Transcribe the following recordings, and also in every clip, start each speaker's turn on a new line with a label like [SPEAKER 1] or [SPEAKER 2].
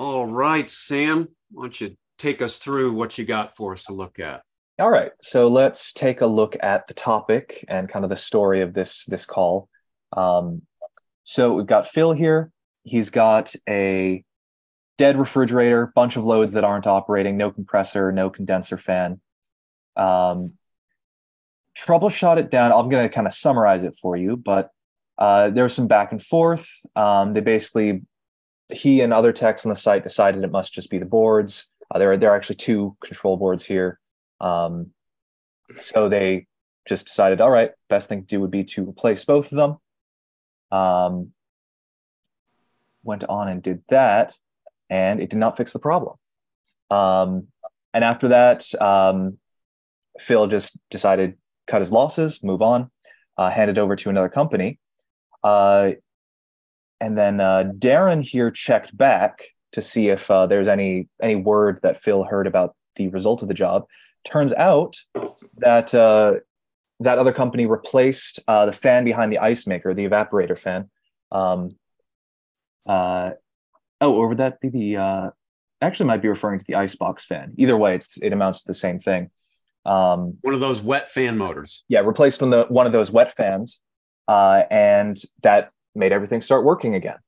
[SPEAKER 1] All right, Sam, why don't you take us through what you got for us to look at?
[SPEAKER 2] All right, so let's take a look at the topic and kind of the story of this this call. Um, so we've got Phil here. He's got a dead refrigerator, bunch of loads that aren't operating, no compressor, no condenser fan. Um, troubleshot it down. I'm going to kind of summarize it for you, but uh, there was some back and forth. Um, they basically, he and other techs on the site decided it must just be the boards. Uh, there, are, there are actually two control boards here. Um, so they just decided, all right, best thing to do would be to replace both of them. Um, went on and did that, and it did not fix the problem. Um, and after that, um, Phil just decided cut his losses, move on, uh, hand it over to another company. Uh, and then uh, Darren here checked back to see if uh, there's any any word that Phil heard about the result of the job. Turns out that uh, that other company replaced uh, the fan behind the ice maker, the evaporator fan. Um, uh, oh, or would that be the? Uh, actually, might be referring to the icebox fan. Either way, it's it amounts to the same thing.
[SPEAKER 1] Um, one of those wet fan motors.
[SPEAKER 2] Yeah, replaced one, the, one of those wet fans, uh, and that made everything start working again.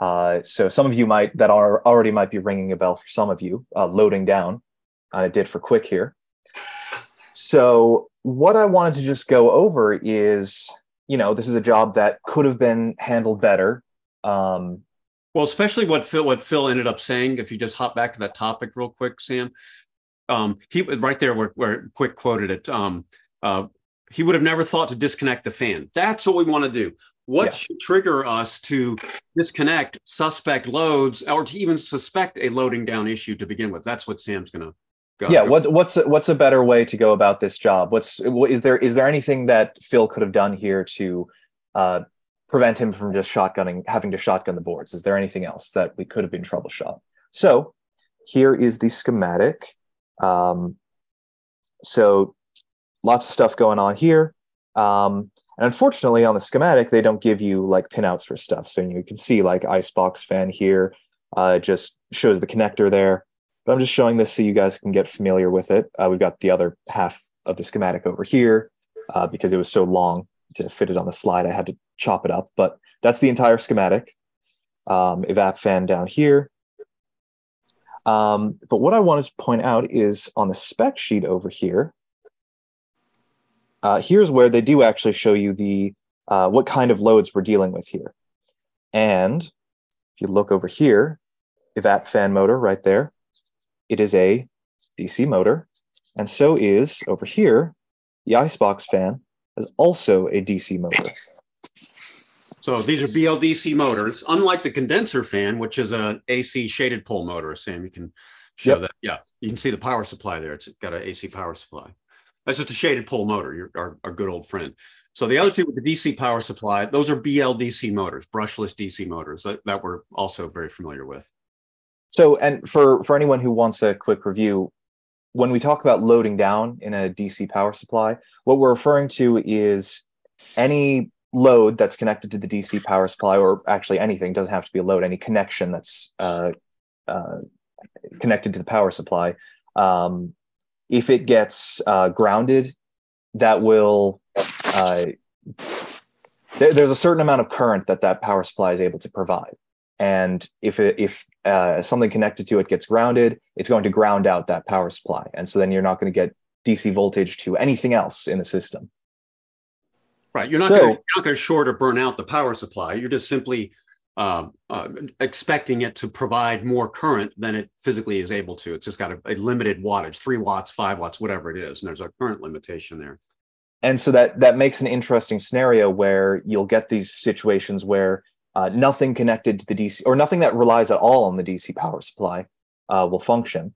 [SPEAKER 2] Uh, so some of you might that are already might be ringing a bell for some of you. Uh, loading down, uh, it did for quick here. So what I wanted to just go over is, you know, this is a job that could have been handled better. Um,
[SPEAKER 1] well, especially what Phil what Phil ended up saying. If you just hop back to that topic real quick, Sam, um, he right there where, where Quick quoted it. Um, uh, he would have never thought to disconnect the fan. That's what we want to do. What yeah. should trigger us to disconnect suspect loads or to even suspect a loading down issue to begin with? That's what Sam's going to
[SPEAKER 2] Go, yeah. Go. What, what's what's a better way to go about this job? What's is there is there anything that Phil could have done here to uh, prevent him from just shotgunning, having to shotgun the boards? Is there anything else that we could have been troubleshot? So here is the schematic. Um, so lots of stuff going on here. Um, and unfortunately, on the schematic, they don't give you like pinouts for stuff. So you can see like icebox fan here. Uh, just shows the connector there. But I'm just showing this so you guys can get familiar with it. Uh, we've got the other half of the schematic over here uh, because it was so long to fit it on the slide. I had to chop it up, but that's the entire schematic. Um, evap fan down here. Um, but what I wanted to point out is on the spec sheet over here, uh, here's where they do actually show you the uh, what kind of loads we're dealing with here. And if you look over here, evap fan motor right there, it is a DC motor. And so is over here, the Icebox fan is also a DC motor.
[SPEAKER 1] So these are BLDC motors, unlike the condenser fan, which is an AC shaded pole motor. Sam, you can show yep. that. Yeah, you can see the power supply there. It's got an AC power supply. That's just a shaded pole motor, your, our, our good old friend. So the other two with the DC power supply, those are BLDC motors, brushless DC motors that, that we're also very familiar with.
[SPEAKER 2] So, and for for anyone who wants a quick review, when we talk about loading down in a DC power supply, what we're referring to is any load that's connected to the DC power supply, or actually anything doesn't have to be a load, any connection that's uh, uh, connected to the power supply. Um, if it gets uh, grounded, that will uh, th- there's a certain amount of current that that power supply is able to provide and if it, if uh, something connected to it gets grounded, it's going to ground out that power supply, and so then you're not going to get DC voltage to anything else in the system.
[SPEAKER 1] Right, you're not so, going to short or burn out the power supply. You're just simply uh, uh, expecting it to provide more current than it physically is able to. It's just got a, a, limited wattage, three watts, five watts, whatever it is, and there's a current limitation there.
[SPEAKER 2] And so that that makes an interesting scenario where you'll get these situations where uh, nothing connected to the DC or nothing that relies at all on the DC power supply uh, will function.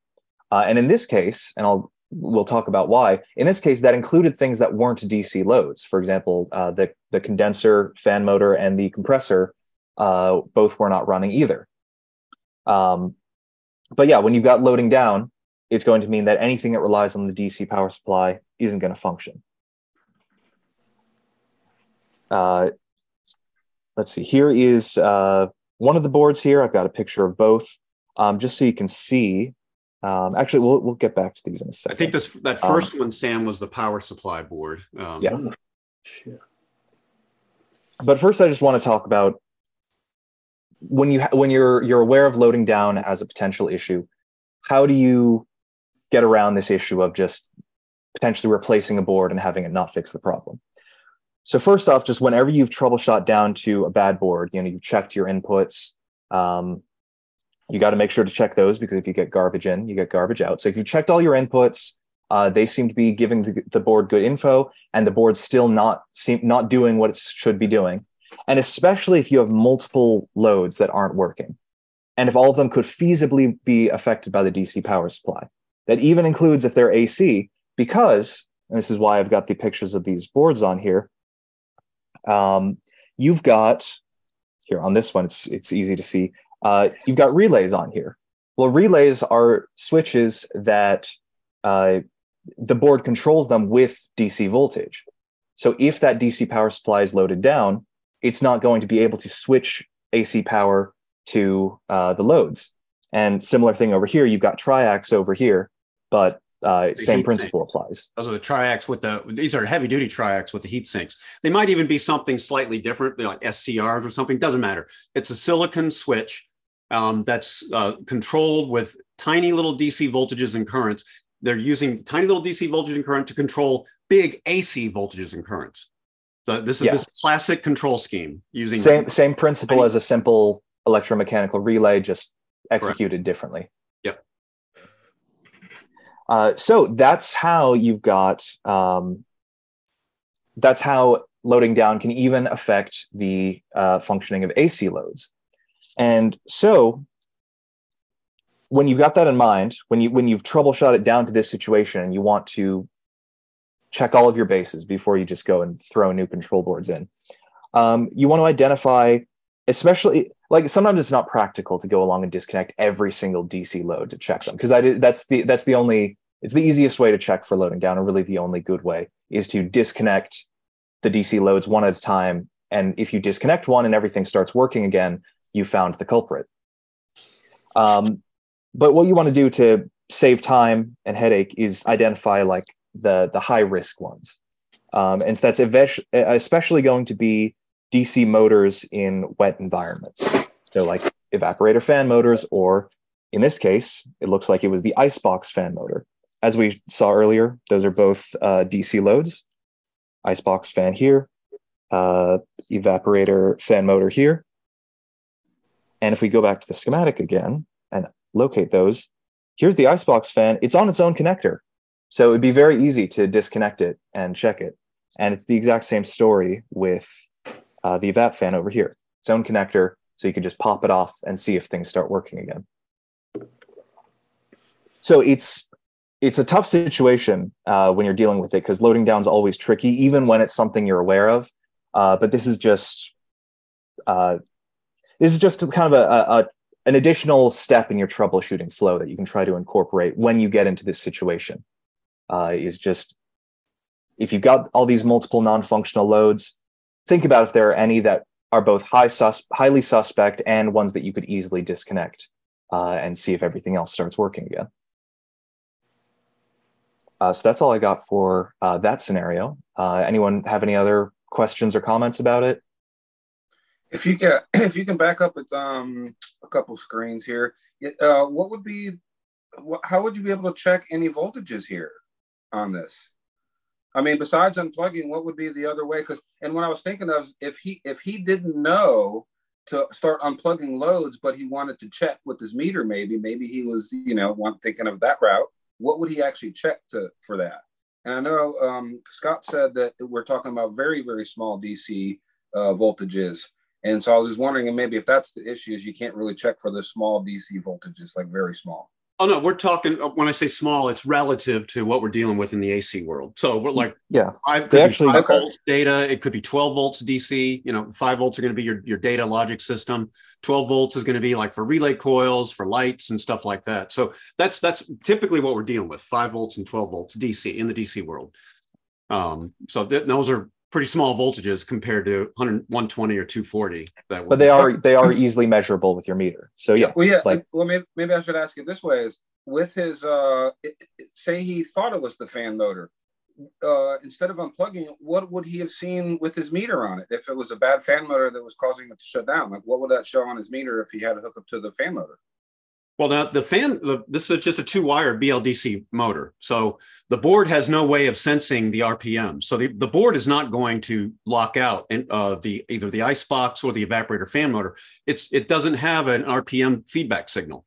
[SPEAKER 2] Uh, and in this case, and I'll we'll talk about why. In this case, that included things that weren't DC loads. For example, uh, the the condenser, fan motor, and the compressor uh, both were not running either. Um, but yeah, when you've got loading down, it's going to mean that anything that relies on the DC power supply isn't going to function. Uh, let's see, here is uh, one of the boards here. I've got a picture of both. um, just so you can see. Um, actually, we'll we'll get back to these in a second.
[SPEAKER 1] I think this that
[SPEAKER 2] Um,
[SPEAKER 1] first one, Sam, was the power supply board. Um,
[SPEAKER 2] Yeah.
[SPEAKER 3] Oh,
[SPEAKER 2] but first i just want to talk about when you ha- when you're you're aware of loading down as a potential issue how do you get around this issue of just potentially replacing a board and having it not fix the problem? So first off just whenever you've troubleshot down to a bad board you know you've checked your inputs um, you got to make sure to check those because if you get garbage in you get garbage out. So if you checked all your inputs uh, they seem to be giving the, the board good info and the board's still not seem not doing what it should be doing and especially if you have multiple loads that aren't working and if all of them could feasibly be affected by the dc power supply that even includes if they're ac because and this is why i've got the pictures of these boards on here um, you've got here on this one it's it's easy to see uh, you've got relays on here well relays are switches that uh, the board controls them with DC voltage. So if that DC power supply is loaded down, it's not going to be able to switch AC power to uh, the loads. And similar thing over here, you've got triacs over here, but uh, same principle applies.
[SPEAKER 1] Those are the triacs with the these are heavy duty triacs with the heat sinks. They might even be something slightly different, like SCRs or something. Doesn't matter. It's a silicon switch um, that's uh, controlled with tiny little DC voltages and currents. They're using tiny little DC voltage and current to control big AC voltages and currents. So this is
[SPEAKER 2] Yeah.
[SPEAKER 1] this classic control scheme using
[SPEAKER 2] Same same principle
[SPEAKER 1] Tiny-
[SPEAKER 2] as a simple electromechanical relay, just executed differently.
[SPEAKER 1] Yep.
[SPEAKER 2] Uh, so that's how you've got. Um, that's how loading down can even affect the uh, functioning of AC loads. And so, when you've got that in mind, when you when you've troubleshot it down to this situation, and you want to check all of your bases before you just go and throw new control boards in, um, you want to identify especially like sometimes it's not practical to go along and disconnect every single DC load to check them because that that's the that's the only it's the easiest way to check for loading down and really the only good way is to disconnect the DC loads one at a time. And if you disconnect one and everything starts working again you found the culprit. Um, but what you want to do to save time and headache is identify like the the high risk ones um, and so that's eves- especially going to be DC motors in wet environments. So, like evaporator fan motors, or in this case, it looks like it was the icebox fan motor. As we saw earlier, those are both uh, DC loads. Icebox fan here, uh, evaporator fan motor here. And if we go back to the schematic again and locate those, here's the icebox fan. It's on its own connector. So it'd be very easy to disconnect it and check it. And it's the exact same story with uh, the evap fan over here, its own connector, so you can just pop it off and see if things start working again. So it's it's a tough situation uh, when you're dealing with it because loading down is always tricky, even when it's something you're aware of. Uh, but this is just uh, this is just kind of a, a, an additional step in your troubleshooting flow that you can try to incorporate when you get into this situation. Uh, is just if you've got all these multiple non-functional loads, think about if there are any that are both high sus- highly suspect and ones that you could easily disconnect uh, and see if everything else starts working again. Uh, so that's all I got for uh, that scenario. Uh, anyone have any other questions or comments about it?
[SPEAKER 3] If you can, if you can back up with um, a couple screens here, uh, what would be, how would you be able to check any voltages here on this? I mean, besides unplugging, what would be the other way? Because and what I was thinking of, if he if he didn't know to start unplugging loads, but he wanted to check with his meter, maybe maybe he was you know thinking of that route. What would he actually check to for that? And I know um, Scott said that we're talking about very very small DC uh, voltages. And so I was just wondering, maybe if that's the issue, is you can't really check for the small DC voltages, like very small.
[SPEAKER 1] Oh no, we're talking uh, when I say small, it's relative to what we're dealing with in the AC world. So we're like
[SPEAKER 2] Yeah,
[SPEAKER 1] five, could
[SPEAKER 2] actually-
[SPEAKER 1] five
[SPEAKER 3] Okay.
[SPEAKER 1] volts data. It could be 12 volts DC. You know, five volts are going to be your, your data logic system. 12 volts is going to be like for relay coils, for lights and stuff like that. So that's that's typically what we're dealing with: five volts and 12 volts DC in the DC world. Um, so th- those are pretty small voltages compared to 100, 120 or 240.
[SPEAKER 2] That but they are they are easily measurable with your meter. So yeah.
[SPEAKER 3] Well, yeah. Like, well, maybe, maybe I should ask it this way: is with his uh, say he thought it was the fan motor. Uh, instead of unplugging it, what would he have seen with his meter on it? If it was a bad fan motor that was causing it to shut down, like what would that show on his meter if he had to hook up to the fan motor?
[SPEAKER 1] Well, now the fan, the, this is just a two wire BLDC motor. So the board has no way of sensing the RPM. So the, the board is not going to lock out in, uh, the either the ice box or the evaporator fan motor. It's It doesn't have an RPM feedback signal.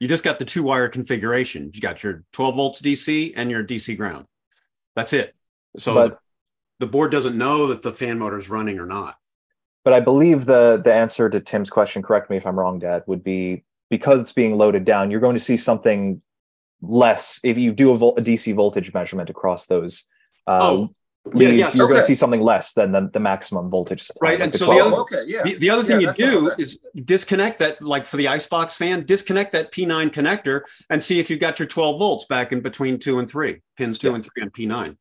[SPEAKER 1] You just got the two wire configuration. You got your 12 volts DC and your DC ground. That's it. So but, the, the board doesn't know that the fan motor is running or not.
[SPEAKER 2] But I believe the the answer to Tim's question, correct me if I'm wrong, Dad, would be because it's being loaded down, you're going to see something less if you do a, vol- a DC voltage measurement across those. Uh, oh. Leads, yeah, yeah. you're okay. going to see something less than the, the maximum voltage
[SPEAKER 1] supply. Right. Like and the so the other, okay, yeah. the, the other thing you do is disconnect that, like for the Icebox fan, disconnect that P9 connector and see if you've got your 12 volts back in between two and three, pins two and three on P9.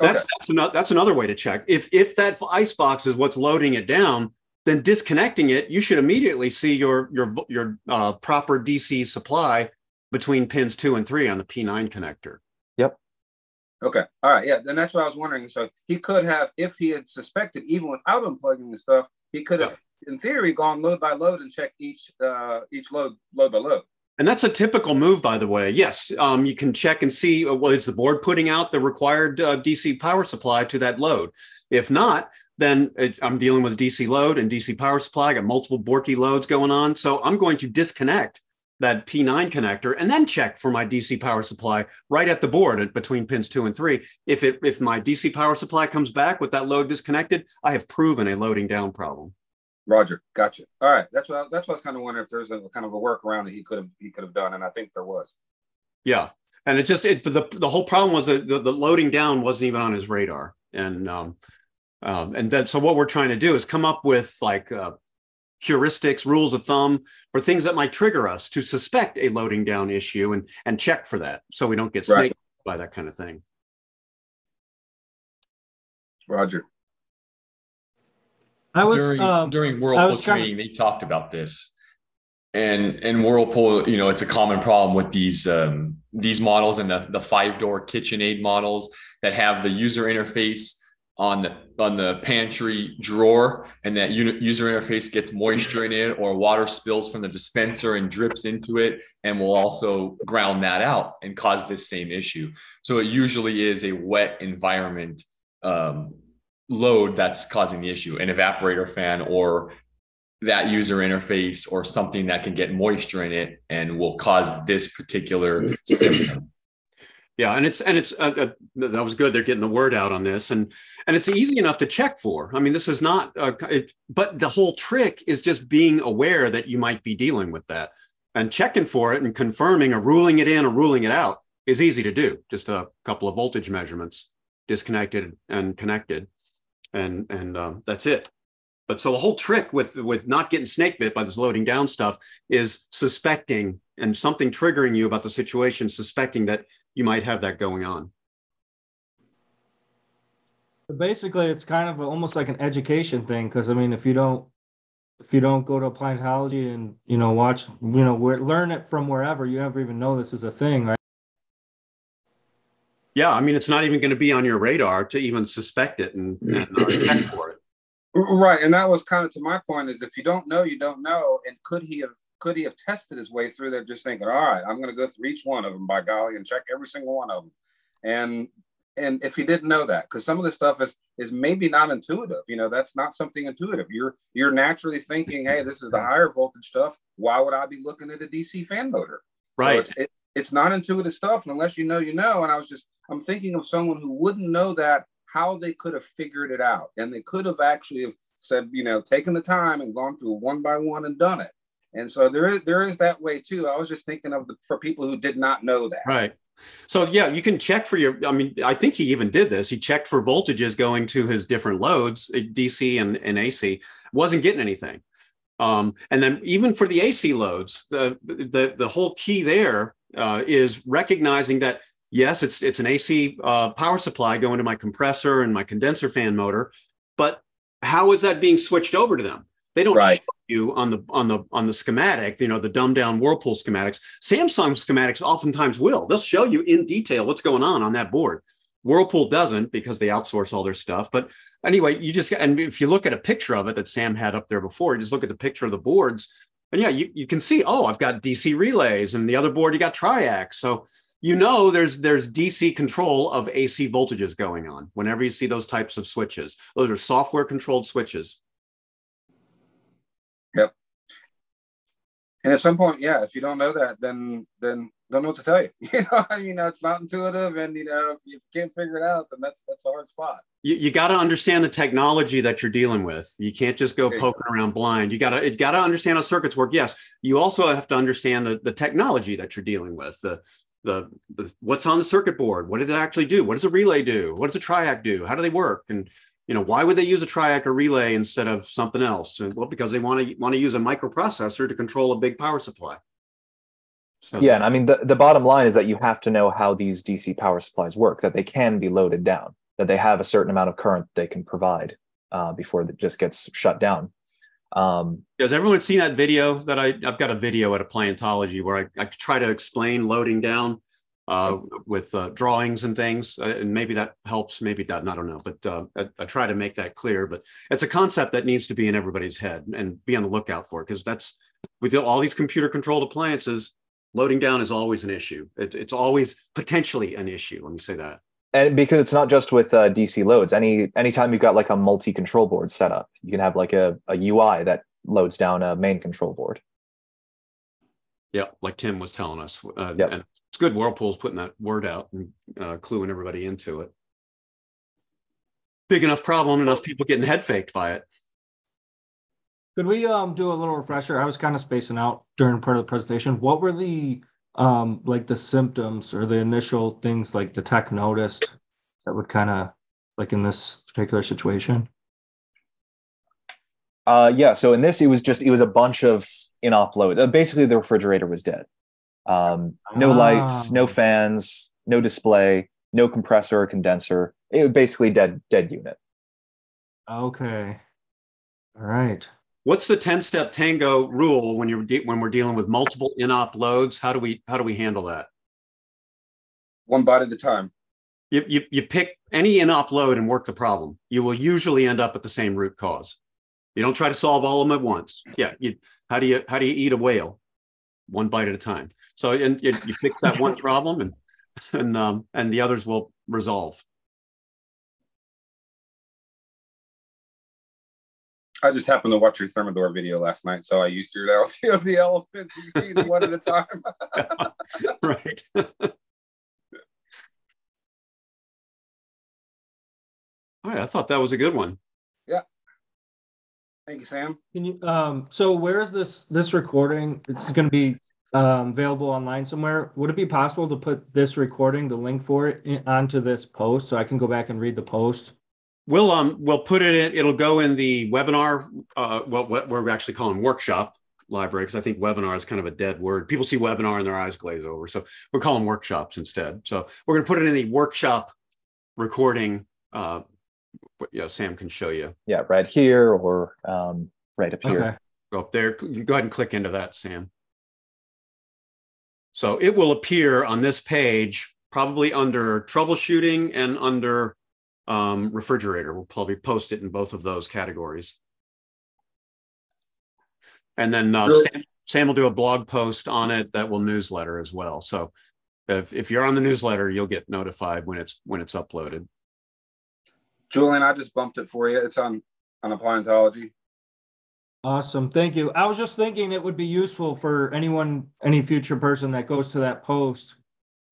[SPEAKER 1] That's okay. that's another that's another way to check. If if that Icebox is what's loading it down, then disconnecting it, you should immediately see your your your uh, proper DC supply between pins two and three on the P9 connector.
[SPEAKER 2] Yep.
[SPEAKER 3] Okay. All right. Yeah. Then that's what I was wondering. So he could have, if he had suspected, even without unplugging the stuff, he could have, yeah. in theory, gone load by load and checked each uh, each load load by load.
[SPEAKER 1] And that's a typical move, by the way. Yes, um, you can check and see uh, well, is the board putting out the required uh, DC power supply to that load. If not, then it, I'm dealing with a DC load and DC power supply. I got multiple Borky loads going on. So I'm going to disconnect that P9 connector and then check for my DC power supply right at the board at, between pins two and three. If it if my DC power supply comes back with that load disconnected, I have proven a loading down problem.
[SPEAKER 3] Roger, gotcha. All right, that's what I, that's what I was kind of wondering if there's a kind of a workaround that he could have he could have done, and I think there was.
[SPEAKER 1] Yeah, and it just it the the whole problem was that the, the loading down wasn't even on his radar, and um, um, and then, so what we're trying to do is come up with like uh, heuristics, rules of thumb for things that might trigger us to suspect a loading down issue and and check for that, so we don't get right. snaked by that kind of thing.
[SPEAKER 3] Roger.
[SPEAKER 4] I was during, um, during Whirlpool training. They talked about this, and in Whirlpool, you know, it's a common problem with these um, these models and the the five door KitchenAid models that have the user interface on the on the pantry drawer and that user interface gets moisture in it or water spills from the dispenser and drips into it and will also ground that out and cause this same issue. So it usually is a wet environment um, load that's causing the issue an evaporator fan or that user interface or something that can get moisture in it and will cause this particular symptom
[SPEAKER 1] yeah and it's and it's uh, uh, that was good they're getting the word out on this and and it's easy enough to check for. I mean this is not uh, it, but the whole trick is just being aware that you might be dealing with that. And checking for it and confirming or ruling it in or ruling it out is easy to do just a couple of voltage measurements disconnected and connected and and um, that's it. But so the whole trick with with not getting snake bit by this loading down stuff is suspecting and something triggering you about the situation suspecting that you might have that going on.
[SPEAKER 5] Basically, it's kind of almost like an education thing because I mean, if you don't if you don't go to appliantology and you know watch you know learn it from wherever, you never even know this is a thing, right?
[SPEAKER 1] Yeah, I mean, it's not even going to be on your radar to even suspect it and, and uh, check for it.
[SPEAKER 3] Right, and that was kind of to my point: is if you don't know, you don't know, and could he have could he have tested his way through there just thinking, all right, I'm going to go through each one of them by golly and check every single one of them. And and if he didn't know that, because some of the stuff is is maybe not intuitive, you know, that's not something intuitive. You're you're naturally thinking, hey, this is the higher voltage stuff. Why would I be looking at a DC fan motor?
[SPEAKER 1] Right. So
[SPEAKER 3] it's, it, it's not intuitive stuff, and unless you know, you know. And I was just I'm thinking of someone who wouldn't know that how they could have figured it out, and they could have actually have said, you know, taken the time and gone through one by one and done it. And so there there is that way too. I was just thinking of the for people who did not know that.
[SPEAKER 1] Right. So yeah, you can check for your. I mean, I think he even did this. He checked for voltages going to his different loads, uh, DC and, and AC. Wasn't getting anything. Um, and then even for the AC loads, the the the whole key there uh, is recognizing that yes, it's it's an AC uh, power supply going to my compressor and my condenser fan motor, but how is that being switched over to them? They don't right. show you on the on the on the schematic, you know, the dumbed down Whirlpool schematics. Samsung schematics oftentimes will. They'll show you in detail what's going on on that board. Whirlpool doesn't because they outsource all their stuff. But anyway, you just and if you look at a picture of it that Sam had up there before, you just look at the picture of the boards, and yeah, you, you can see, oh, I've got DC relays, and the other board you got triacs. So you know there's there's DC control of AC voltages going on whenever you see those types of switches. Those are software controlled switches.
[SPEAKER 3] Yep. And at some point, yeah, if you don't know that, then then don't know what to tell you. You know, I mean, it's not intuitive, and you know, if you can't figure it out, then that's that's a hard spot.
[SPEAKER 1] You, you got to understand the technology that you're dealing with. You can't just go poking around blind. You got to it got to understand how circuits work. Yes, you also have to understand the the technology that you're dealing with. The the, the what's on the circuit board. What did it actually do? What does a relay do? What does a triac do? How do they work? And you know, why would they use a triac or relay instead of something else? Well, because they want to want to use a microprocessor to control a big power supply.
[SPEAKER 2] So, yeah, and I mean the, the bottom line is that you have to know how these DC power supplies work, that they can be loaded down, that they have a certain amount of current they can provide uh, before it just gets shut down.
[SPEAKER 1] Um, Has everyone seen that video that I, I've got a video at Appliantology where I, I try to explain loading down uh, with uh, drawings and things, uh, and maybe that helps, maybe that I don't know, but uh, I, I, try to make that clear. But it's a concept that needs to be in everybody's head and be on the lookout for because that's with all these computer controlled appliances, loading down is always an issue. It, it's always potentially an issue. Let me say that.
[SPEAKER 2] And because it's not just with uh, DC loads, any anytime you've got like a multi control board set up, you can have like a, a UI that loads down a main control board.
[SPEAKER 1] Yeah, like Tim was telling us. Uh, yep. And it's good Whirlpool's putting that word out and uh, cluing everybody into it. Big enough problem, enough people getting head faked by it.
[SPEAKER 5] Could we um do a little refresher? I was kind of spacing out during part of the presentation. What were the um like the symptoms or the initial things like the tech noticed that would kind of like in this particular situation?
[SPEAKER 2] Uh yeah, so in this it was just it was a bunch of in-op load. Uh, basically the refrigerator was dead. Um, no ah. lights, no fans, no display, no compressor or condenser. It was basically dead dead unit.
[SPEAKER 5] Okay. All right.
[SPEAKER 1] What's the 10 step tango rule when you're de- when we're dealing with multiple in-op loads? How do we how do we handle that?
[SPEAKER 3] One bite at a time.
[SPEAKER 1] You, you, you pick any in-op load and work the problem. You will usually end up at the same root cause. You don't try to solve all of them at once. Yeah, you, how do you how do you eat a whale? one bite at a time. So and you, you fix that one problem and and um, and the others will resolve.
[SPEAKER 3] I just happened to watch your Thermador video last night, so I used your analogy of the elephant one at a time.
[SPEAKER 1] right. All right, I thought that was a good one.
[SPEAKER 3] Thank you, Sam.
[SPEAKER 5] Can you um so where is this this recording? It's gonna be um, available online somewhere. Would it be possible to put this recording, the link for it, in, onto this post so I can go back and read the post?
[SPEAKER 1] We'll um we'll put it in. It'll go in the webinar. Uh, what what we're actually calling workshop library because I think webinar is kind of a dead word. People see webinar and their eyes glaze over, so we're calling workshops instead. So we're going to put it in the workshop recording uh, yeah, Sam can show you.
[SPEAKER 2] Yeah, right here or um, right up here. Okay.
[SPEAKER 1] Go up there. You go ahead and click into that, Sam. So it will appear on this page, probably under troubleshooting and under um, refrigerator. We'll probably post it in both of those categories. And then uh, Sam, Sam will do a blog post on it that will newsletter as well. So if, if you're on the newsletter, you'll get notified when it's when it's uploaded.
[SPEAKER 3] Julian, I just bumped it for you. It's on on appliantology.
[SPEAKER 5] Awesome. Thank you. I was just thinking it would be useful for anyone, any future person that goes to that post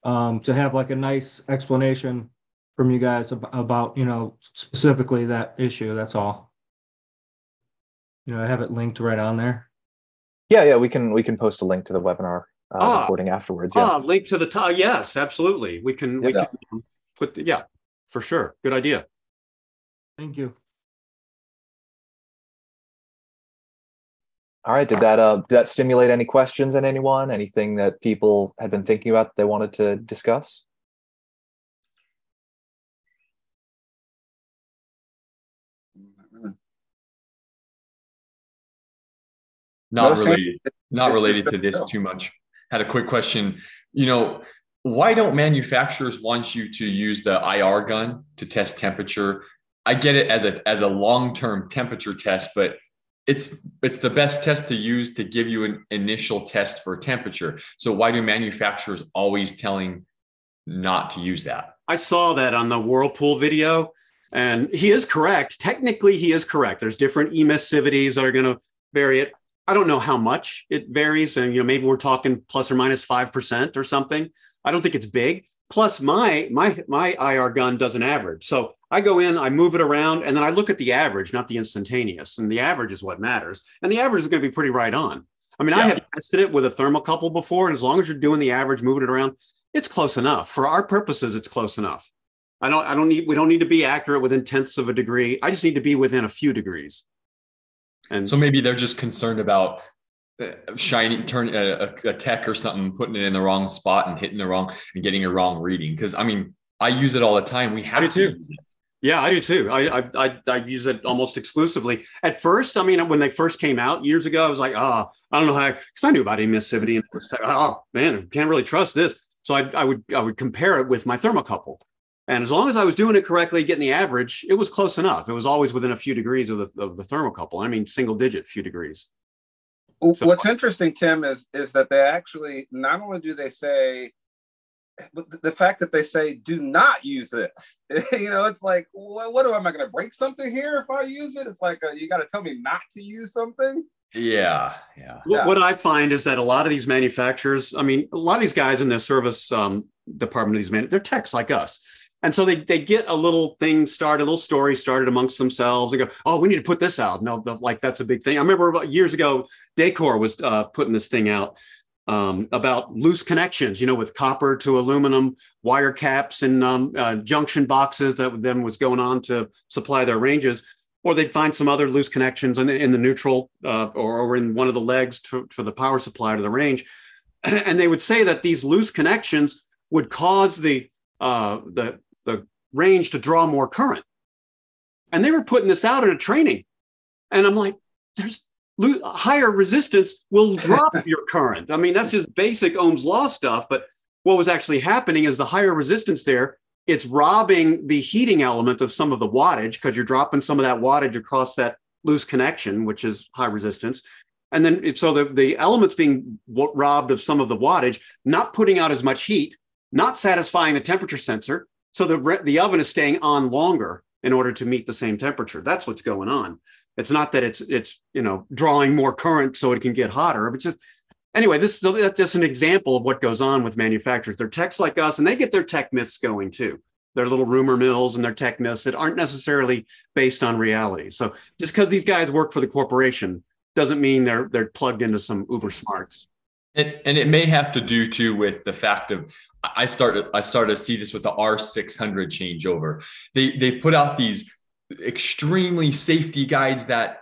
[SPEAKER 5] um, to have like a nice explanation from you guys about, about, you know, specifically that issue. That's all. You know, I have it linked right on there.
[SPEAKER 2] Yeah, yeah, we can we can post a link to the webinar uh, ah, recording afterwards. Yeah. Ah,
[SPEAKER 1] link to the top. Yes, absolutely. We can we yeah. can put the, yeah, for sure. Good idea.
[SPEAKER 5] Thank you.
[SPEAKER 2] All right. Did that uh, did that stimulate any questions in anyone? Anything that people had been thinking about they wanted to discuss?
[SPEAKER 4] Not no, related. Not related to this too much. Had a quick question. You know, why don't manufacturers want you to use the IR gun to test temperature I get it as a as a long-term temperature test, but it's it's the best test to use to give you an initial test for temperature. So why do manufacturers always telling not to use that?
[SPEAKER 1] I saw that on the Whirlpool video, and he is correct. Technically, he is correct. There's different emissivities that are going to vary it. I don't know how much it varies, and you know maybe we're talking plus or minus five percent or something. I don't think it's big. Plus, my my my IR gun does an average, so I go in, I move it around, and then I look at the average, not the instantaneous. And the average is what matters. And the average is going to be pretty right on. I mean, yeah. I have tested it with a thermocouple before, and as long as you're doing the average, moving it around, it's close enough. For our purposes, it's close enough. I don't I don't need we don't need to be accurate within tenths of a degree. I just need to be within a few degrees.
[SPEAKER 4] And so maybe they're just concerned about uh, shining turn a, a, tech or something putting it in the wrong spot and hitting the wrong and getting a wrong reading because i mean i use it all the time we have to
[SPEAKER 1] yeah i do too I, I, I i use it almost exclusively at first i mean when they first came out years ago i was like oh i don't know how because i knew about emissivity and this type, oh ah, man I can't really trust this so I, I would i would compare it with my thermocouple and as long as I was doing it correctly, getting the average, it was close enough. It was always within a few degrees of the, of the thermocouple. I mean, single digit, few degrees.
[SPEAKER 3] So, What's interesting, Tim, is is that they actually not only do they say, the fact that they say do not use this. you know, it's like, what, what am I going to break something here if I use it? It's like uh, you got to tell me not to use something.
[SPEAKER 4] Yeah, yeah.
[SPEAKER 1] What, what, I find is that a lot of these manufacturers, I mean, a lot of these guys in the service um, department, these men, they're techs like us and so they, they get a little thing started, a little story started amongst themselves. They go, oh, we need to put this out. No, like that's a big thing. I remember about years ago, Dacor was uh, putting this thing out um, about loose connections, you know, with copper to aluminum wire caps and um, uh, junction boxes that then was going on to supply their ranges. Or they'd find some other loose connections in, in the neutral uh, or, or in one of the legs to, for the power supply to the range. And they would say that these loose connections would cause the uh, the the range to draw more current. And they were putting this out in a training. And I'm like, there's higher resistance will drop your current. I mean, that's just basic Ohm's law stuff. But what was actually happening is the higher resistance there, it's robbing the heating element of some of the wattage because you're dropping some of that wattage across that loose connection, which is high resistance. And then it, so the, the elements being robbed of some of the wattage, not putting out as much heat, not satisfying the temperature sensor, so the, the oven is staying on longer in order to meet the same temperature. That's what's going on. It's not that it's it's you know drawing more current so it can get hotter. But just anyway. This that's just an example of what goes on with manufacturers. They're techs like us, and they get their tech myths going too. Their little rumor mills and their tech myths that aren't necessarily based on reality. So just because these guys work for the corporation doesn't mean they're they're plugged into some uber smarts.
[SPEAKER 4] And, and it may have to do too with the fact of I started I started to see this with the R600 changeover. They they put out these extremely safety guides that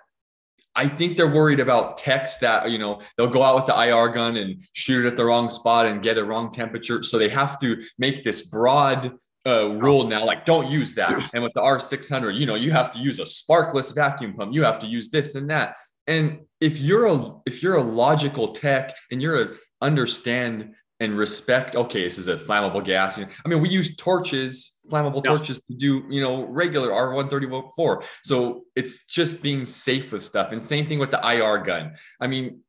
[SPEAKER 4] I think they're worried about techs that you know they'll go out with the IR gun and shoot it at the wrong spot and get a wrong temperature. So they have to make this broad uh, rule now, like don't use that. And with the R600, you know, you have to use a sparkless vacuum pump. You have to use this and that. And if you're a if you're a logical tech and you're a understand and respect okay this is a flammable gas. I mean we use torches flammable yeah. torches to do you know regular r134 so it's just being safe with stuff. And same thing with the ir gun. I mean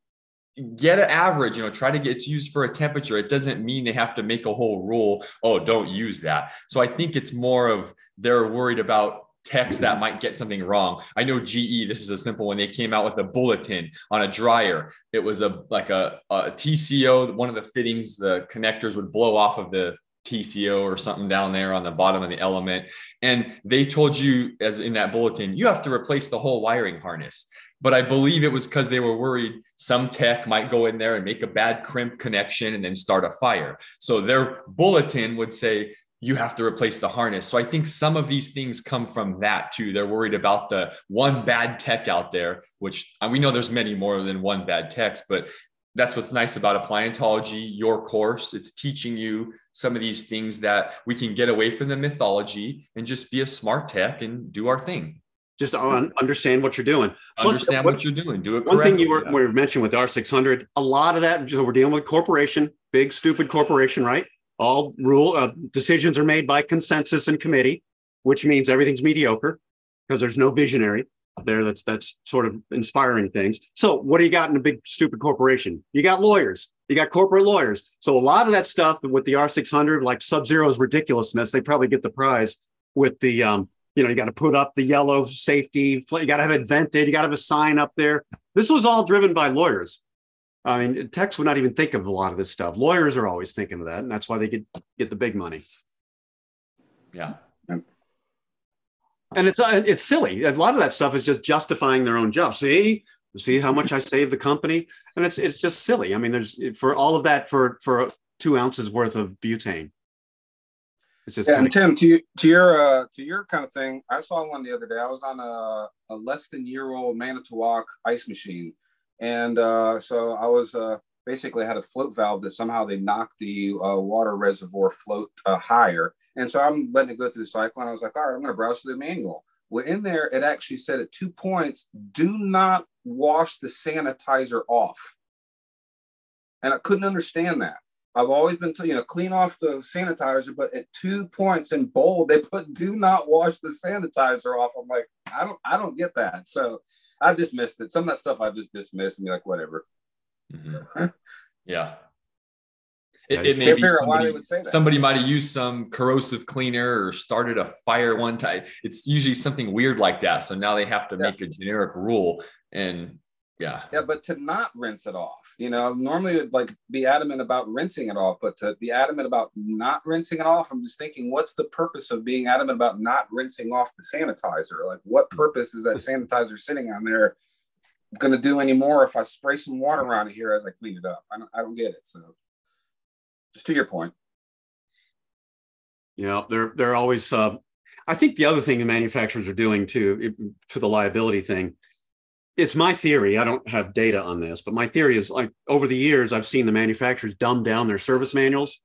[SPEAKER 4] get an average you know try to get it's used for a temperature. It doesn't mean they have to make a whole rule oh don't use that. So i think it's more of they're worried about techs that might get something wrong. I know GE, this is a simple one. They came out with a bulletin on a dryer. It was a like a, a TCO, one of the fittings, the connectors would blow off of the TCO or something down there on the bottom of the element. And they told you, as in that bulletin, you have to replace the whole wiring harness. But I believe it was because they were worried some tech might go in there and make a bad crimp connection and then start a fire. So their bulletin would say, you have to replace the harness. So I think some of these things come from that too. They're worried about the one bad tech out there, which we know there's many more than one bad tech, but that's what's nice about appliantology, your course. It's teaching you some of these things that we can get away from the mythology and just be a smart tech and do our thing
[SPEAKER 1] Just on, understand what you're doing.
[SPEAKER 4] Plus, understand what, what, you're doing. Do it.
[SPEAKER 1] One thing you were, yeah. were mentioned with R600, a lot of that we're dealing with corporation, big stupid corporation, right? All rule uh, decisions are made by consensus and committee, which means everything's mediocre because there's no visionary there that's that's sort of inspiring things. So what do you got in a big stupid corporation? You got lawyers. You got corporate lawyers. So a lot of that stuff with the R600, like Sub Zero's ridiculousness, they probably get the prize with the um, you know, you got to put up the yellow safety, you got to have it vented, you got to have a sign up there. This was all driven by lawyers. I mean, techs would not even think of a lot of this stuff. Lawyers are always thinking of that, and that's why they get get the big money.
[SPEAKER 4] Yeah,
[SPEAKER 1] and it's uh, it's silly. A lot of that stuff is just justifying their own job. See, see how much I saved the company, and it's it's just silly. I mean, there's for all of that for for two ounces worth of butane.
[SPEAKER 3] It's just yeah, and Tim, to to your uh, to your kind of thing, I saw one the other day. I was on a, a less than year old Manitowoc ice machine, and uh, so I was uh, basically had a float valve that somehow they knocked the uh, water reservoir float uh, higher, and so I'm letting it go through the cycle. And I was like, all right, I'm going to browse through the manual. Well, in there, it actually said at two points, do not wash the sanitizer off. And I couldn't understand that. I've always been, told, you know, clean off the sanitizer, but at two points in bold, they put "do not wash the sanitizer off." I'm like, I don't, I don't get that. So I dismissed it. Some of that stuff I just dismissed and be like, whatever.
[SPEAKER 4] Mm-hmm. yeah, it, it may be somebody, somebody might have used some corrosive cleaner or started a fire one time. It's usually something weird like that. So now they have to yeah. make a generic rule. And yeah.
[SPEAKER 3] Yeah, but to not rinse it off, you know, normally would like be adamant about rinsing it off, but to be adamant about not rinsing it off, I'm just thinking, what's the purpose of being adamant about not rinsing off the sanitizer? Like, what purpose is that sanitizer sitting on there going to do anymore if I spray some water around it here as I clean it up? I don't, I don't get it. So just to your point.
[SPEAKER 1] Yeah, they're they're always. Uh, I think the other thing the manufacturers are doing too, it, for the liability thing, it's my theory. I don't have data on this, but my theory is like over the years, I've seen the manufacturers dumb down their service manuals.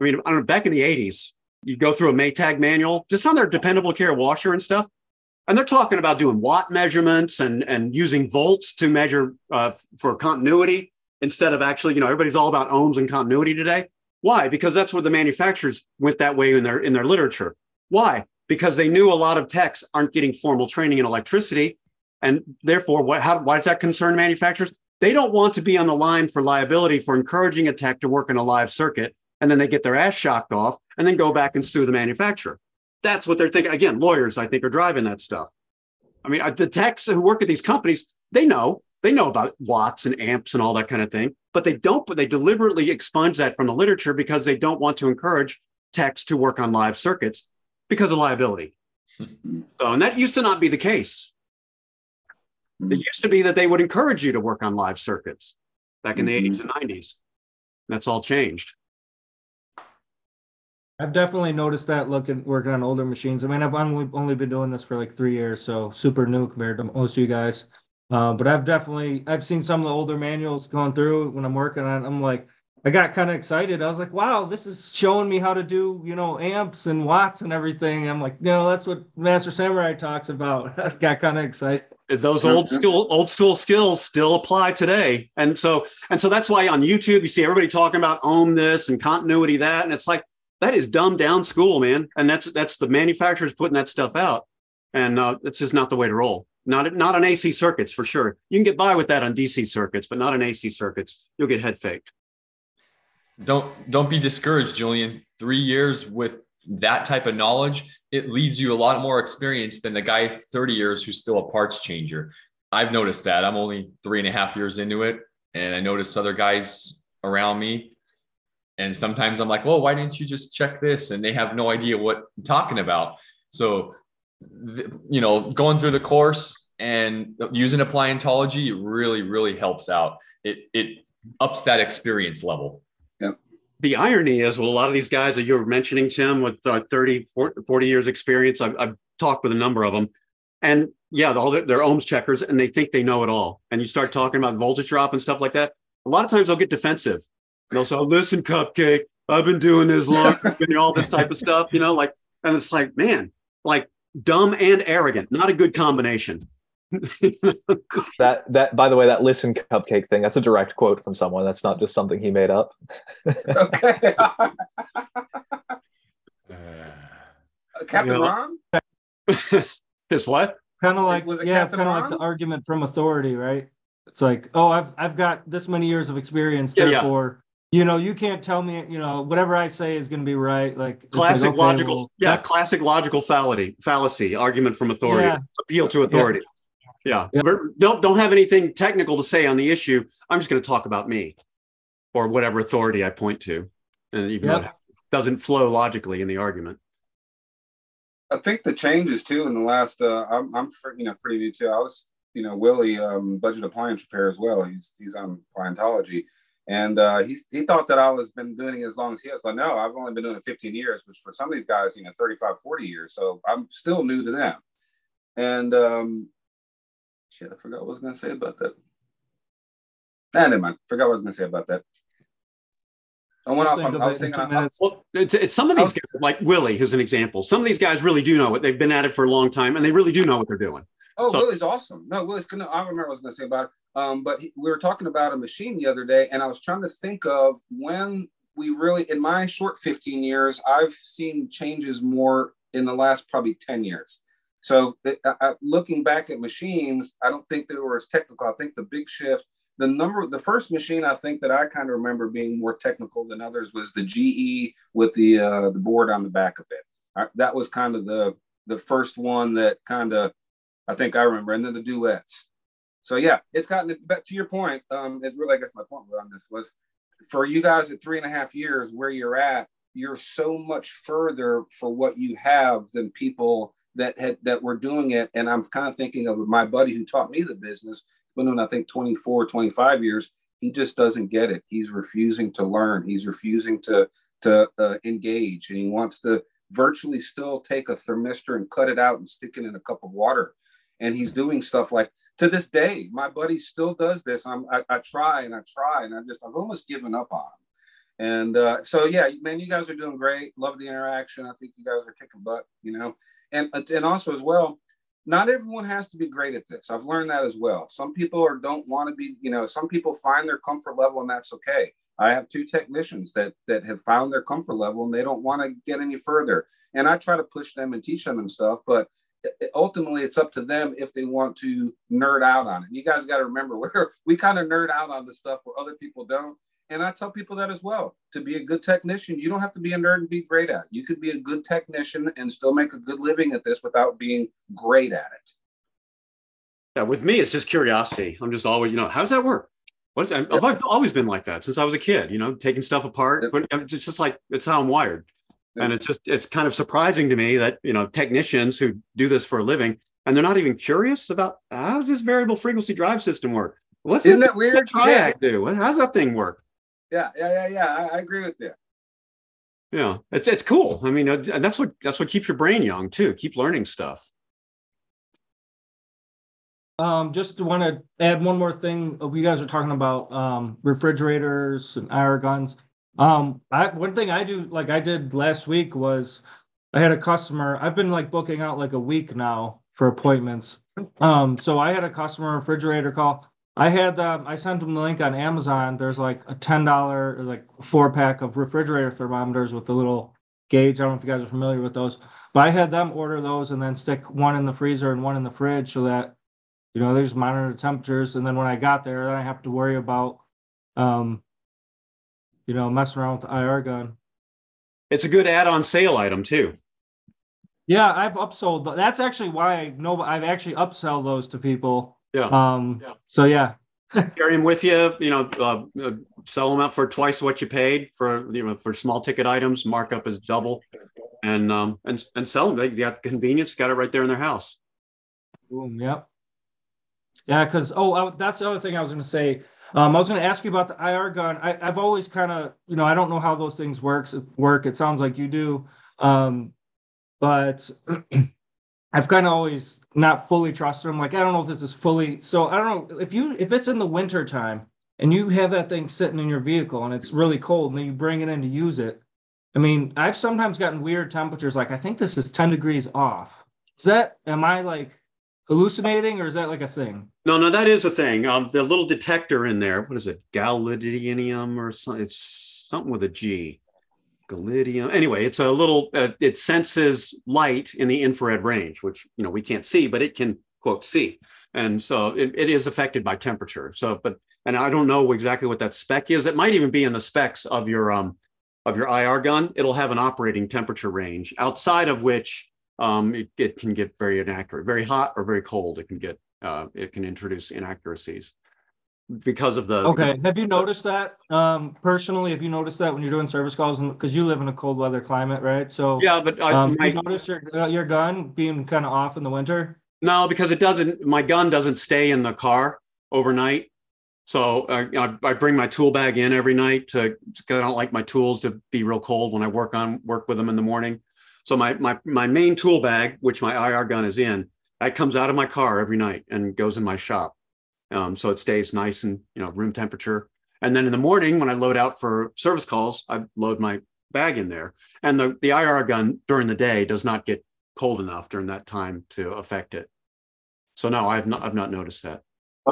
[SPEAKER 1] I mean, I don't know, back in the 80s, you go through a Maytag manual, just on their dependable care washer and stuff. And they're talking about doing watt measurements and, and using volts to measure uh, for continuity instead of actually, you know, everybody's all about ohms and continuity today. Why? Because that's where the manufacturers went that way in their in their literature. Why? Because they knew a lot of techs aren't getting formal training in electricity, and therefore, what? How, why does that concern manufacturers? They don't want to be on the line for liability for encouraging a tech to work in a live circuit, and then they get their ass shocked off, and then go back and sue the manufacturer. That's what they're thinking. Again, lawyers, I think, are driving that stuff. I mean, uh, the techs who work at these companies, they know they know about watts and amps and all that kind of thing but they don't but they deliberately expunge that from the literature because they don't want to encourage techs to work on live circuits because of liability hmm. so and that used to not be the case mm-hmm. it used to be that they would encourage you to work on live circuits back in mm-hmm. the 80s and 90s that's all changed
[SPEAKER 5] I've definitely noticed that looking working on older machines. I mean, I've only only been doing this for like three years, so super new compared to most of you guys. Uh, but I've definitely I've seen some of the older manuals going through when I'm working on. I'm like, I got kind of excited. I was like, wow, this is showing me how to do you know amps and watts and everything. I'm like, no, that's what Master Samurai talks about. I got kind of excited.
[SPEAKER 1] Those old school old school skills still apply today, and so and so that's why on YouTube you see everybody talking about ohm this and continuity that, and it's like that is dumbed down school, man. And that's that's the manufacturers putting that stuff out, and uh, it's just not the way to roll. Not not on AC circuits for sure. You can get by with that on DC circuits, but not on AC circuits. You'll get head faked.
[SPEAKER 4] Don't don't be discouraged, Julian. Three years with that type of knowledge, it leads you a lot more experience than the guy 30 years who's still a parts changer. I've noticed that. I'm only three and a half years into it, and I notice other guys around me. And sometimes I'm like, well, why didn't you just check this? And they have no idea what I'm talking about. So you know, going through the course and using appliantology really, really helps out. It it ups that experience level.
[SPEAKER 1] The irony is, well, a lot of these guys that you were mentioning, Tim, with uh, 30, 40 years experience, I've, I've talked with a number of them. And yeah, all their, they're ohms checkers and they think they know it all. And you start talking about voltage drop and stuff like that. A lot of times they'll get defensive. They'll say, listen, cupcake, I've been doing this long, all this type of stuff, you know, like, and it's like, man, like dumb and arrogant. Not a good combination.
[SPEAKER 2] That that by the way, that listen cupcake thing, that's a direct quote from someone. That's not just something he made up. okay. uh,
[SPEAKER 3] Captain Ron?
[SPEAKER 1] His what?
[SPEAKER 5] Kind of like was it yeah, kind of like the argument from authority, right? It's like, oh, I've I've got this many years of experience, yeah, therefore, yeah. you know, you can't tell me, you know, whatever I say is going to be right. Like
[SPEAKER 1] classic
[SPEAKER 5] like, okay,
[SPEAKER 1] logical, well, yeah, classic logical fallacy, fallacy, argument from authority, yeah. appeal to authority. Yeah. yeah. Don't don't have anything technical to say on the issue. I'm just going to talk about me, or whatever authority I point to, and even though it doesn't flow logically in the argument.
[SPEAKER 3] I think the changes too in the last. Uh, I'm, I'm you know pretty new too. I was you know Willie um, budget appliance repair as well. He's he's on Appliantology, and uh, he he thought that I was been doing it as long as he has. But no, I've only been doing it 15 years, which for some of these guys, you know, 35, 40 years. So I'm still new to them. And um, shit, I forgot what I was gonna say about that. Nah, never mind. Forgot what I was gonna say about that. I went off. On, I was thinking. I,
[SPEAKER 1] well, it's, it's some of these guys, like Willie, who's an example. Some of these guys really do know it. They've been at it for a long time, and they really do know what they're doing.
[SPEAKER 3] Oh, so, Willie's awesome. No, Willie's gonna. I remember what I was gonna say about it. Um, but he, we were talking about a machine the other day, and I was trying to think of when we really, in my short 15 years, I've seen changes more in the last probably 10 years. So, looking back at machines, I don't think they were as technical. I think the big shift the number the first machine I think that I kind of remember being more technical than others was the GE with the uh, the board on the back of it. I, that was kind of the the first one that kind of I think I remember, and then the duets. So yeah, it's gotten back to your point. Um, is really I guess my point on this was for you guys at three and a half years where you're at, you're so much further for what you have than people that had that were doing it. And I'm kind of thinking of my buddy who taught me the business been doing, I think, 24, 25 years. He just doesn't get it. He's refusing to learn. He's refusing to, to uh, engage. And he wants to virtually still take a thermistor and cut it out and stick it in a cup of water. And he's doing stuff like to this day, my buddy still does this. I'm, I, I try and I try and I just, I've almost given up on him. And uh, so, yeah, man, you guys are doing great. Love the interaction. I think you guys are kicking butt, you know, and, and also as well, not everyone has to be great at this. I've learned that as well. Some people are don't want to be, you know, some people find their comfort level and that's okay. I have two technicians that that have found their comfort level and they don't want to get any further. And I try to push them and teach them and stuff, but ultimately it's up to them if they want to nerd out on it. You guys got to remember where we kind of nerd out on the stuff where other people don't. And I tell people that as well. To be a good technician, you don't have to be a nerd and be great at it. You could be a good technician and still make a good living at this without being great at it.
[SPEAKER 1] Yeah, with me, it's just curiosity. I'm just always, you know, how does that work? What's I've yeah. always been like that since I was a kid, you know, taking stuff apart. But it's just like it's how I'm wired. Yeah. And it's just it's kind of surprising to me that you know technicians who do this for a living and they're not even curious about how does this variable frequency drive system work? What's
[SPEAKER 3] Isn't that, that weird?
[SPEAKER 1] Triac do? How's that thing work?
[SPEAKER 3] Yeah, yeah, yeah, yeah. I, I agree with you.
[SPEAKER 1] Yeah, it's it's cool. I mean, uh, that's what that's what keeps your brain young too. Keep learning stuff.
[SPEAKER 5] Um, just want to add one more thing. Uh, we guys are talking about um, refrigerators and air guns. Um, I one thing I do like I did last week was I had a customer. I've been like booking out like a week now for appointments. Um, so I had a customer refrigerator call. I had um, I sent them the link on Amazon. There's like a ten dollar, like four pack of refrigerator thermometers with the little gauge. I don't know if you guys are familiar with those, but I had them order those and then stick one in the freezer and one in the fridge so that you know they just monitor the temperatures. And then when I got there, then I have to worry about um, you know, messing around with the IR gun.
[SPEAKER 1] It's a good add-on sale item too.
[SPEAKER 5] Yeah, I've upsold. That's actually why I know I've actually upsell those to people
[SPEAKER 1] yeah.
[SPEAKER 5] Um. Yeah. So yeah.
[SPEAKER 1] Carry them with you. You know, uh, uh, sell them out for twice what you paid for you know for small ticket items. Markup is double, and um and and sell them. They got convenience. Got it right there in their house.
[SPEAKER 5] Boom. Yep. Yeah, because oh, I, that's the other thing I was going to say. Um, I was going to ask you about the IR gun. I, have always kind of, you know, I don't know how those things works work. It sounds like you do, um, but I've kind of always not fully trusted them. Like, I don't know if this is fully. So I don't know if you if it's in the winter time and you have that thing sitting in your vehicle and it's really cold and then you bring it in to use it. I mean, I've sometimes gotten weird temperatures. Like I think this is ten degrees off, Is that am I like hallucinating or is that like a thing?
[SPEAKER 1] No, no, that is a thing. Um, the little detector in there, what is it, gallidium or something? It's something with a G. Gallidium. Anyway, it's a little. Uh, it senses light in the infrared range, which you know we can't see, but it can quote see, and so it, it is affected by temperature. So, but and I don't know exactly what that spec is. It might even be in the specs of your um of your IR gun. It'll have an operating temperature range outside of which um, it, it can get very inaccurate, very hot or very cold. It can get uh, it can introduce inaccuracies because of the
[SPEAKER 5] okay have you noticed that um personally? Have you noticed that when you're doing service calls because you live in a cold weather climate right? So
[SPEAKER 1] yeah but I,
[SPEAKER 5] um, my, you notice your uh, your gun being kind of off in the winter?
[SPEAKER 1] No because it doesn't my gun doesn't stay in the car overnight. So uh, I, I bring my tool bag in every night to because i don't like my tools to be real cold when i work on work with them in the morning. So my my my main tool bag which my ir gun is in that comes out of my car every night and goes in my shop um, so it stays nice and you know room temperature. And then in the morning, when I load out for service calls, I load my bag in there. And the the IR gun during the day does not get cold enough during that time to affect it. So no, I've not I've not noticed that.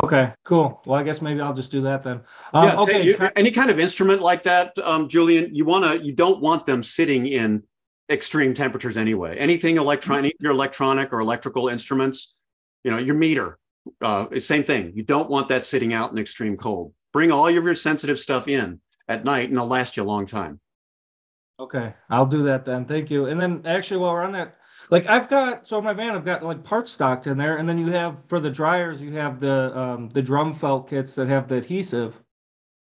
[SPEAKER 5] Okay, cool. Well, I guess maybe I'll just do that then. Um, yeah. Okay.
[SPEAKER 1] You, any kind of instrument like that, um, Julian, you wanna you don't want them sitting in extreme temperatures anyway. Anything electronic, your electronic or electrical instruments, you know, your meter, uh, same thing. You don't want that sitting out in extreme cold. Bring all of your sensitive stuff in at night, and it'll last you a long time.
[SPEAKER 5] Okay, I'll do that then. Thank you. And then actually, while we're on that, like I've got so my van, I've got like parts stocked in there, and then you have for the dryers, you have the um, the drum felt kits that have the adhesive.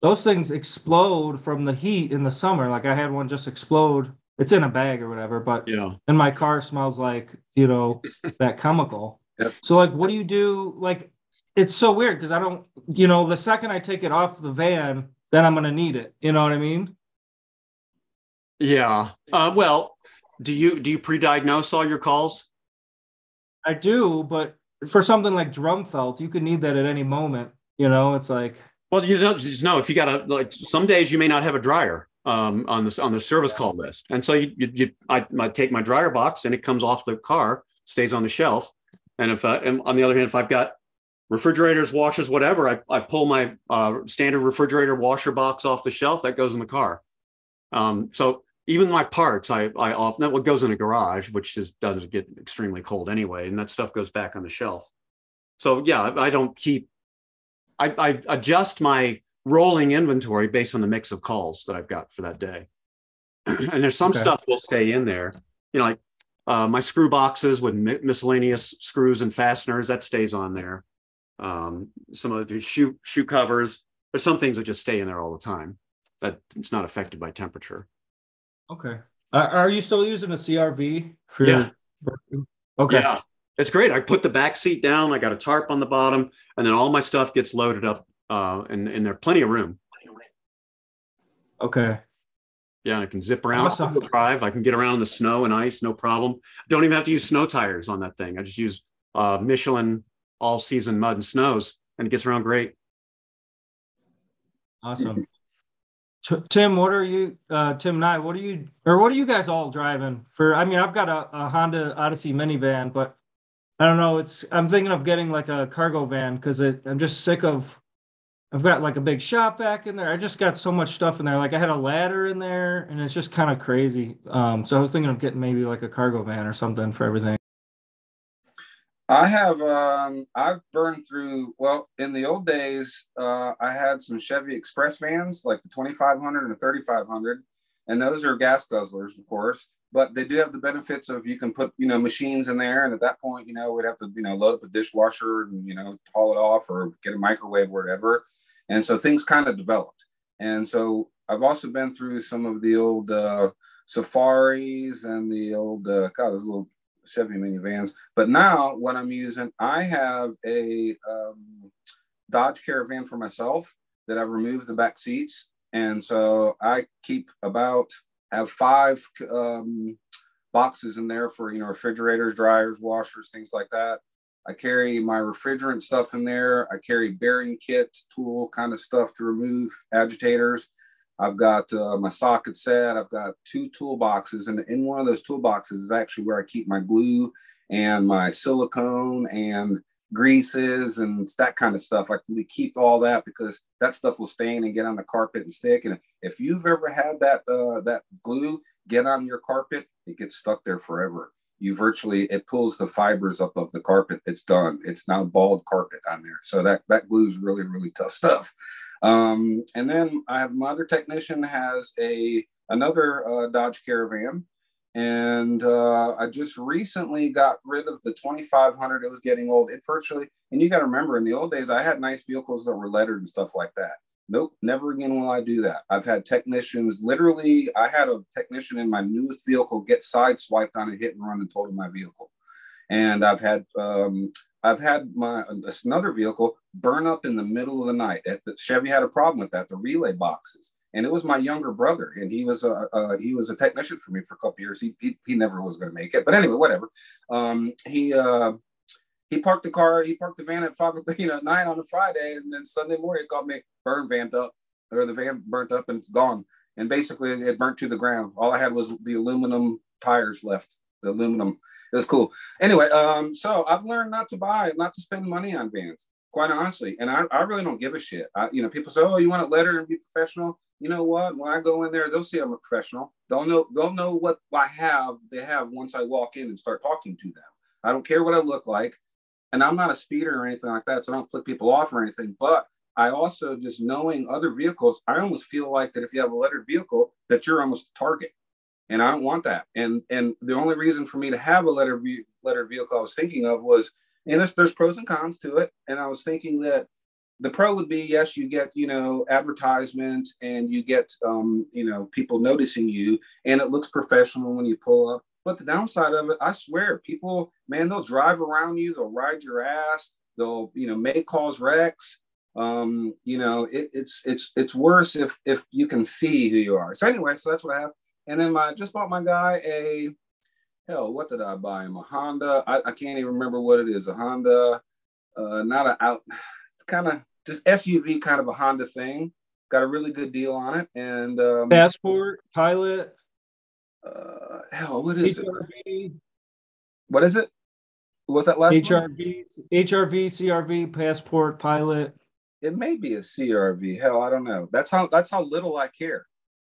[SPEAKER 5] Those things explode from the heat in the summer. Like I had one just explode. It's in a bag or whatever, but
[SPEAKER 1] yeah.
[SPEAKER 5] And my car smells like you know that chemical. Yep. So like, what do you do? Like, it's so weird because I don't, you know, the second I take it off the van, then I'm gonna need it. You know what I mean?
[SPEAKER 1] Yeah. Uh, well, do you do you pre-diagnose all your calls?
[SPEAKER 5] I do, but for something like drum felt, you could need that at any moment. You know, it's like.
[SPEAKER 1] Well, you don't just know if you got a like. Some days you may not have a dryer um, on this on the service call list, and so you, you, you I, I take my dryer box and it comes off the car, stays on the shelf, and if I, and on the other hand, if I've got refrigerators, washers, whatever, I, I pull my uh, standard refrigerator washer box off the shelf that goes in the car. Um, so even my parts, I, I often what goes in a garage, which just doesn't get extremely cold anyway, and that stuff goes back on the shelf. So yeah, I, I don't keep. I, I adjust my rolling inventory based on the mix of calls that I've got for that day. and there's some okay. stuff will stay in there. You know, like uh, my screw boxes with mi- miscellaneous screws and fasteners that stays on there. Um, some of the shoe shoe covers. There's some things that just stay in there all the time. That it's not affected by temperature.
[SPEAKER 5] Okay. Uh, are you still using a CRV
[SPEAKER 1] for yeah. Your... Okay. Yeah, it's great. I put the back seat down. I got a tarp on the bottom, and then all my stuff gets loaded up, uh, and and there's plenty of room.
[SPEAKER 5] Okay.
[SPEAKER 1] Yeah, I can zip around, awesome. drive. I can get around in the snow and ice, no problem. Don't even have to use snow tires on that thing. I just use uh, Michelin all season mud and snows, and it gets around great.
[SPEAKER 5] Awesome. Tim, what are you, uh, Tim Nye, what are you, or what are you guys all driving for? I mean, I've got a, a Honda Odyssey minivan, but I don't know. It's, I'm thinking of getting like a cargo van because I'm just sick of I've got like a big shop vac in there. I just got so much stuff in there. Like I had a ladder in there, and it's just kind of crazy. Um, so I was thinking of getting maybe like a cargo van or something for everything.
[SPEAKER 3] I have um, I've burned through. Well, in the old days, uh, I had some Chevy Express vans, like the 2500 and the 3500, and those are gas guzzlers, of course. But they do have the benefits of you can put you know machines in there, and at that point, you know, we'd have to you know load up a dishwasher and you know haul it off or get a microwave or whatever and so things kind of developed. And so I've also been through some of the old uh, safaris and the old, uh, God, those little Chevy minivans. But now what I'm using, I have a um, Dodge Caravan for myself that I've removed the back seats. And so I keep about, have five um, boxes in there for, you know, refrigerators, dryers, washers, things like that. I carry my refrigerant stuff in there. I carry bearing kit, tool kind of stuff to remove agitators. I've got uh, my socket set. I've got two toolboxes, and in one of those toolboxes is actually where I keep my glue and my silicone and greases and that kind of stuff. I keep all that because that stuff will stain and get on the carpet and stick. And if you've ever had that uh, that glue get on your carpet, it gets stuck there forever. You virtually it pulls the fibers up of the carpet. It's done. It's now bald carpet on there. So that that glue is really really tough stuff. Um, and then I have my other technician has a another uh, Dodge Caravan and uh, I just recently got rid of the 2500. It was getting old. It virtually, and you got to remember, in the old days, I had nice vehicles that were lettered and stuff like that. Nope, never again will I do that. I've had technicians, literally, I had a technician in my newest vehicle get sideswiped on a hit and run and totaled my vehicle. And I've had, um, I've had my another vehicle burn up in the middle of the night. Chevy had a problem with that, the relay boxes and it was my younger brother, and he was a, a he was a technician for me for a couple years. He he, he never was going to make it, but anyway, whatever. Um, he uh, he parked the car, he parked the van at five, you know, nine on a Friday, and then Sunday morning he called me, burn van up, or the van burnt up and it's gone, and basically it burnt to the ground. All I had was the aluminum tires left, the aluminum. It was cool. Anyway, um, so I've learned not to buy, not to spend money on vans quite honestly. And I, I really don't give a shit. I, you know, people say, "Oh, you want to letter and be professional?" You know what? When I go in there, they'll see I'm a professional. They'll know they'll know what I have. They have once I walk in and start talking to them. I don't care what I look like, and I'm not a speeder or anything like that, so I don't flick people off or anything. But I also just knowing other vehicles, I almost feel like that if you have a lettered vehicle, that you're almost a target, and I don't want that. And and the only reason for me to have a letter lettered vehicle I was thinking of was and there's, there's pros and cons to it. And I was thinking that the pro would be yes, you get you know advertisement and you get um, you know people noticing you, and it looks professional when you pull up. But the downside of it, I swear, people, man, they'll drive around you, they'll ride your ass, they'll you know make cause wrecks. Um, you know, it, it's it's it's worse if if you can see who you are. So anyway, so that's what I have. And then my just bought my guy a hell, what did I buy him? A Honda. I, I can't even remember what it is. A Honda, uh, not a out. It's kind of just SUV kind of a Honda thing. Got a really good deal on it. And um,
[SPEAKER 5] passport, pilot.
[SPEAKER 3] Uh, hell, what is HRV. it? What is it? What's that last
[SPEAKER 5] HRV, one? HRV, CRV, passport, pilot.
[SPEAKER 3] It may be a CRV. Hell, I don't know. That's how that's how little I care.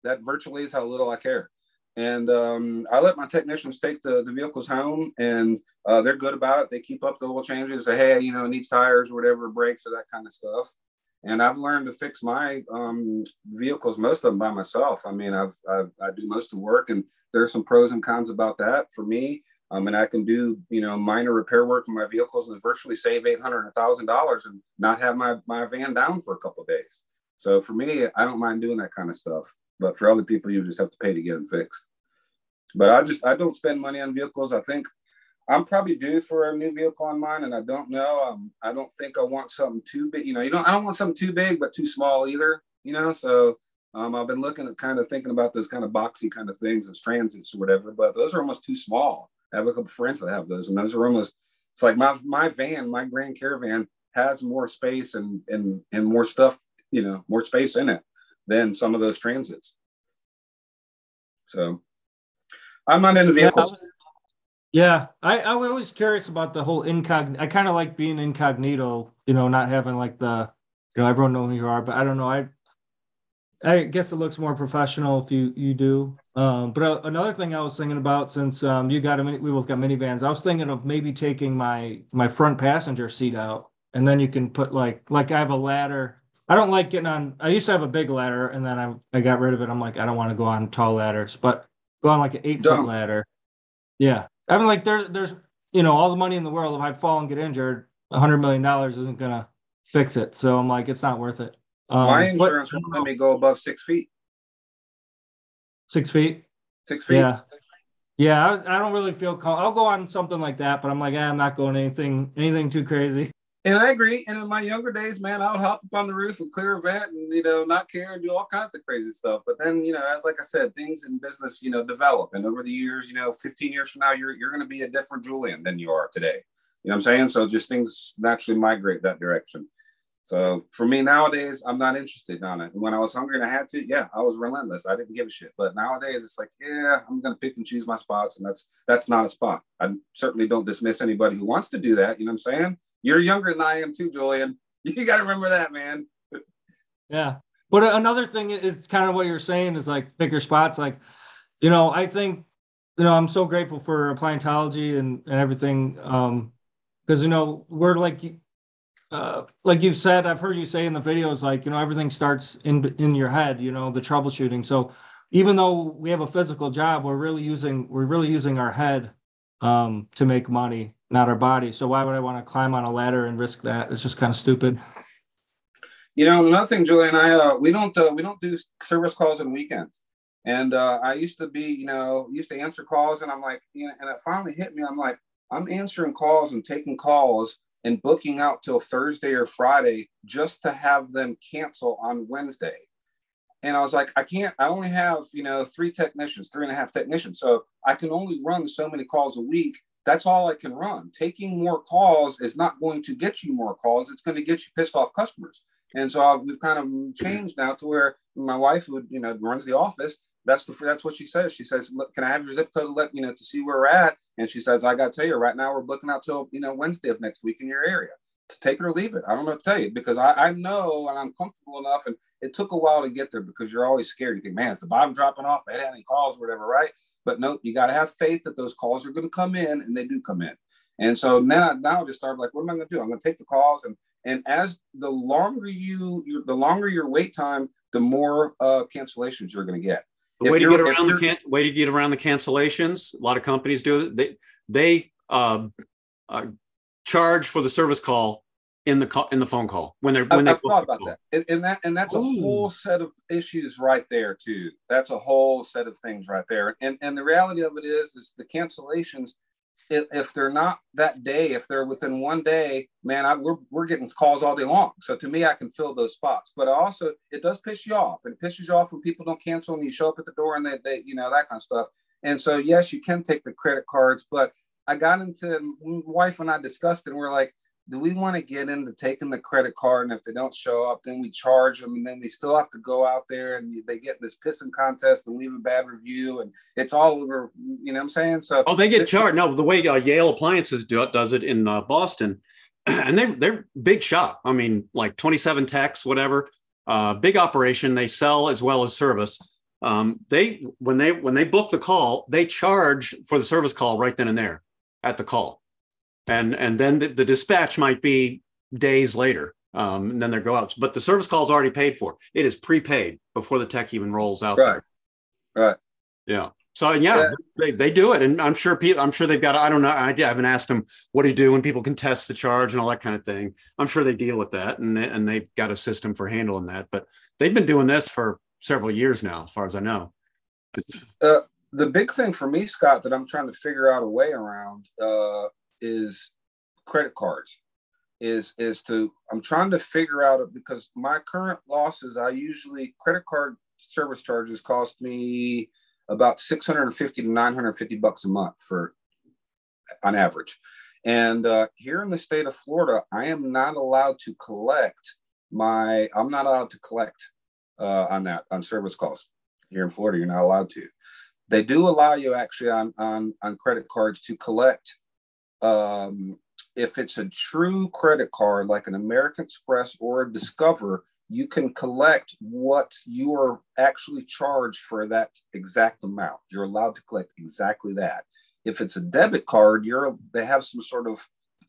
[SPEAKER 3] That virtually is how little I care. And um, I let my technicians take the, the vehicles home, and uh, they're good about it. They keep up the little changes. Say, hey, you know, it needs tires or whatever, brakes or that kind of stuff. And I've learned to fix my um, vehicles, most of them by myself. I mean, I've, I've, i do most of the work, and there's some pros and cons about that for me. Um, and I can do, you know, minor repair work in my vehicles and virtually save eight hundred, thousand dollars, and not have my my van down for a couple days. So for me, I don't mind doing that kind of stuff. But for other people, you just have to pay to get them fixed. But I just I don't spend money on vehicles. I think I'm probably due for a new vehicle on mine, and I don't know. Um, I don't think I want something too big. You know, you don't. I don't want something too big, but too small either. You know, so um, I've been looking at kind of thinking about those kind of boxy kind of things as transits or whatever. But those are almost too small. I have a couple friends that have those, and those are almost. It's like my my van, my Grand Caravan has more space and and and more stuff. You know, more space in it than some of those transits. So I'm not into vehicles.
[SPEAKER 5] Yeah, I, I was always curious about the whole incognito. I kind of like being incognito, you know, not having like the, you know, everyone know who you are. But I don't know. I, I guess it looks more professional if you you do. Um, but uh, another thing I was thinking about since um, you got a mini, we both got minivans. I was thinking of maybe taking my my front passenger seat out, and then you can put like like I have a ladder I don't like getting on. I used to have a big ladder, and then I I got rid of it. I'm like, I don't want to go on tall ladders, but go on like an eight foot ladder. Yeah, I mean, like there's there's you know all the money in the world. If I fall and get injured, a hundred million dollars isn't gonna fix it. So I'm like, it's not worth it.
[SPEAKER 3] Um, My insurance won't let me go above six feet.
[SPEAKER 5] Six feet.
[SPEAKER 3] Six feet.
[SPEAKER 5] Yeah. Yeah, I, I don't really feel. Call- I'll go on something like that, but I'm like, eh, I'm not going anything anything too crazy.
[SPEAKER 3] And I agree. And in my younger days, man, I would hop up on the roof and clear a vent and, you know, not care and do all kinds of crazy stuff. But then, you know, as like I said, things in business, you know, develop. And over the years, you know, 15 years from now, you're, you're going to be a different Julian than you are today. You know what I'm saying? So just things naturally migrate that direction. So for me nowadays, I'm not interested on it. When I was hungry and I had to, yeah, I was relentless. I didn't give a shit. But nowadays, it's like, yeah, I'm gonna pick and choose my spots, and that's that's not a spot. I certainly don't dismiss anybody who wants to do that. You know what I'm saying? You're younger than I am too, Julian. You got to remember that, man.
[SPEAKER 5] yeah, but another thing is kind of what you're saying is like pick your spots. Like, you know, I think, you know, I'm so grateful for appliantology and and everything. Um, because you know we're like uh, like you've said, I've heard you say in the videos, like, you know, everything starts in in your head, you know, the troubleshooting. So even though we have a physical job, we're really using we're really using our head um, to make money, not our body. So why would I want to climb on a ladder and risk that? It's just kind of stupid.
[SPEAKER 3] You know, another thing, Julian, I uh, we don't uh, we don't do service calls on weekends. And uh, I used to be, you know, used to answer calls, and I'm like, you know, and it finally hit me. I'm like, I'm answering calls and taking calls and booking out till Thursday or Friday just to have them cancel on Wednesday. And I was like, I can't, I only have, you know, three technicians, three and a half technicians. So I can only run so many calls a week. That's all I can run. Taking more calls is not going to get you more calls. It's going to get you pissed off customers. And so we've kind of changed now to where my wife, who you know runs the office, that's the that's what she says. She says, "Can I have your zip code let you know to see where we're at?" And she says, "I got to tell you, right now we're booking out till you know Wednesday of next week in your area. To take it or leave it. I don't know to tell you because I, I know and I'm comfortable enough. And it took a while to get there because you're always scared. You think, man, is the bottom dropping off? I had any calls or whatever, right? But no, you got to have faith that those calls are going to come in, and they do come in. And so I now I just started like, what am I going to do? I'm going to take the calls, and and as the longer you, the longer your wait time, the more uh, cancellations you're going to get.
[SPEAKER 1] The way to get around the can- way to get around the cancellations, a lot of companies do it. They they uh, uh, charge for the service call in the call in the phone call when they're when
[SPEAKER 3] I,
[SPEAKER 1] they
[SPEAKER 3] thought about that, and, and, that and that's Ooh. a whole set of issues right there too. That's a whole set of things right there. And and the reality of it is, is the cancellations if, if they're not that day, if they're within one day, man, I, we're, we're getting calls all day long. So to me, I can fill those spots. But also, it does piss you off. And it pisses you off when people don't cancel and you show up at the door and they, they you know, that kind of stuff. And so, yes, you can take the credit cards. But I got into, wife and I discussed it, and we're like, do we want to get into taking the credit card and if they don't show up then we charge them and then we still have to go out there and they get this pissing contest and leave a bad review and it's all over you know what i'm saying? So
[SPEAKER 1] oh they get charged. No the way uh, yale appliances do it does it in uh, boston and they, they're big shop. I mean like 27 techs whatever uh, big operation. They sell as well as service. Um, they when they when they book the call they charge for the service call right then and there at the call and and then the, the dispatch might be days later um, and then they go out. But the service call is already paid for. It is prepaid before the tech even rolls out
[SPEAKER 3] right there. right.
[SPEAKER 1] Yeah. So yeah, yeah, They, they do it. And i'm sure people i'm sure they've got i don't know i, I haven't asked them what do you do when people contest the charge and all that kind of thing. I'm sure they deal with that and, and they've got a system for handling that. But they've been doing this for several years now as far as i know.
[SPEAKER 3] Uh, the big thing for me scott that i'm trying to figure out a way around uh, is credit cards is is to i'm trying to figure out it because my current losses i usually credit card service charges cost me about 650 to 950 bucks a month for on average. And uh, here in the state of florida i am not allowed to collect my i'm not allowed to collect uh, on that on service calls here in florida you're not allowed to. They do allow you actually on on on credit cards to collect um, if it's a true credit card like an American Express or a Discover, you can collect what you are actually charged for that exact amount. You're allowed to collect exactly that. If it's a debit card, you're they have some sort of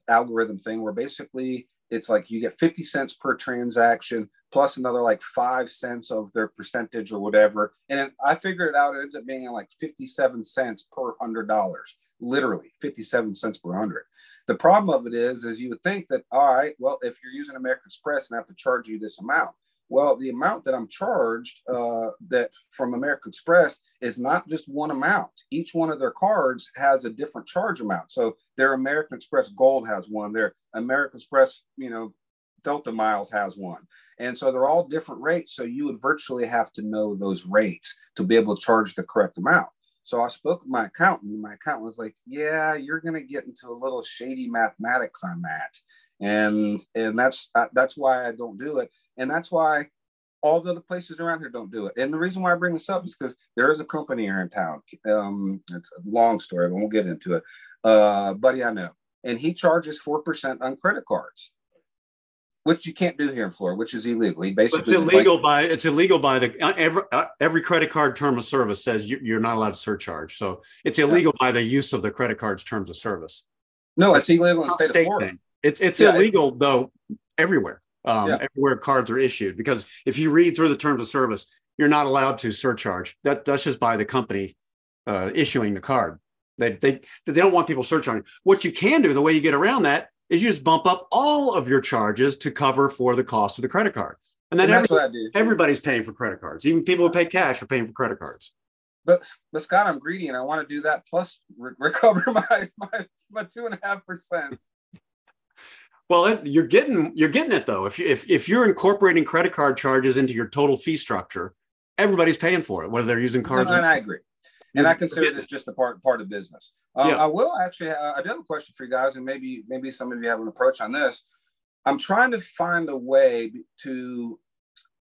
[SPEAKER 3] algorithm thing where basically it's like you get 50 cents per transaction plus another like five cents of their percentage or whatever. And I figured it out, it ends up being like 57 cents per hundred dollars literally 57 cents per hundred. The problem of it is, is you would think that, all right, well, if you're using American Express and I have to charge you this amount, well, the amount that I'm charged uh, that from American Express is not just one amount. Each one of their cards has a different charge amount. So their American Express Gold has one. Their American Express, you know, Delta Miles has one. And so they're all different rates. So you would virtually have to know those rates to be able to charge the correct amount. So I spoke with my accountant, and my accountant was like, Yeah, you're going to get into a little shady mathematics on that. and and that's uh, that's why I don't do it, and that's why all the other places around here don't do it. And the reason why I bring this up is because there is a company here in town. Um, it's a long story, but we won't get into it. Uh, buddy, I know, and he charges four percent on credit cards which you can't do here in Florida, which is illegal. He basically
[SPEAKER 1] it's illegal like, by it's illegal by the uh, every uh, every credit card term of service says you, are not allowed to surcharge. So it's illegal by the use of the credit card's terms of service.
[SPEAKER 3] No, it's illegal in the state, state of Florida.
[SPEAKER 1] Thing. It's it's yeah, illegal it, though everywhere. Um, yeah. everywhere cards are issued because if you read through the terms of service, you're not allowed to surcharge. That that's just by the company uh, issuing the card. They they they don't want people surcharging. What you can do, the way you get around that, is you just bump up all of your charges to cover for the cost of the credit card. And then and every, everybody's paying for credit cards. Even people who pay cash are paying for credit cards.
[SPEAKER 3] But, but Scott, I'm greedy and I want to do that plus re- recover my, my, my two and a half percent.
[SPEAKER 1] Well, it, you're getting you're getting it though. If you if, if you're incorporating credit card charges into your total fee structure, everybody's paying for it, whether they're using cards.
[SPEAKER 3] No, and I agree and I consider this just a part part of business. Um, yeah. I will actually. Uh, I do have a question for you guys, and maybe maybe some of you have an approach on this. I'm trying to find a way to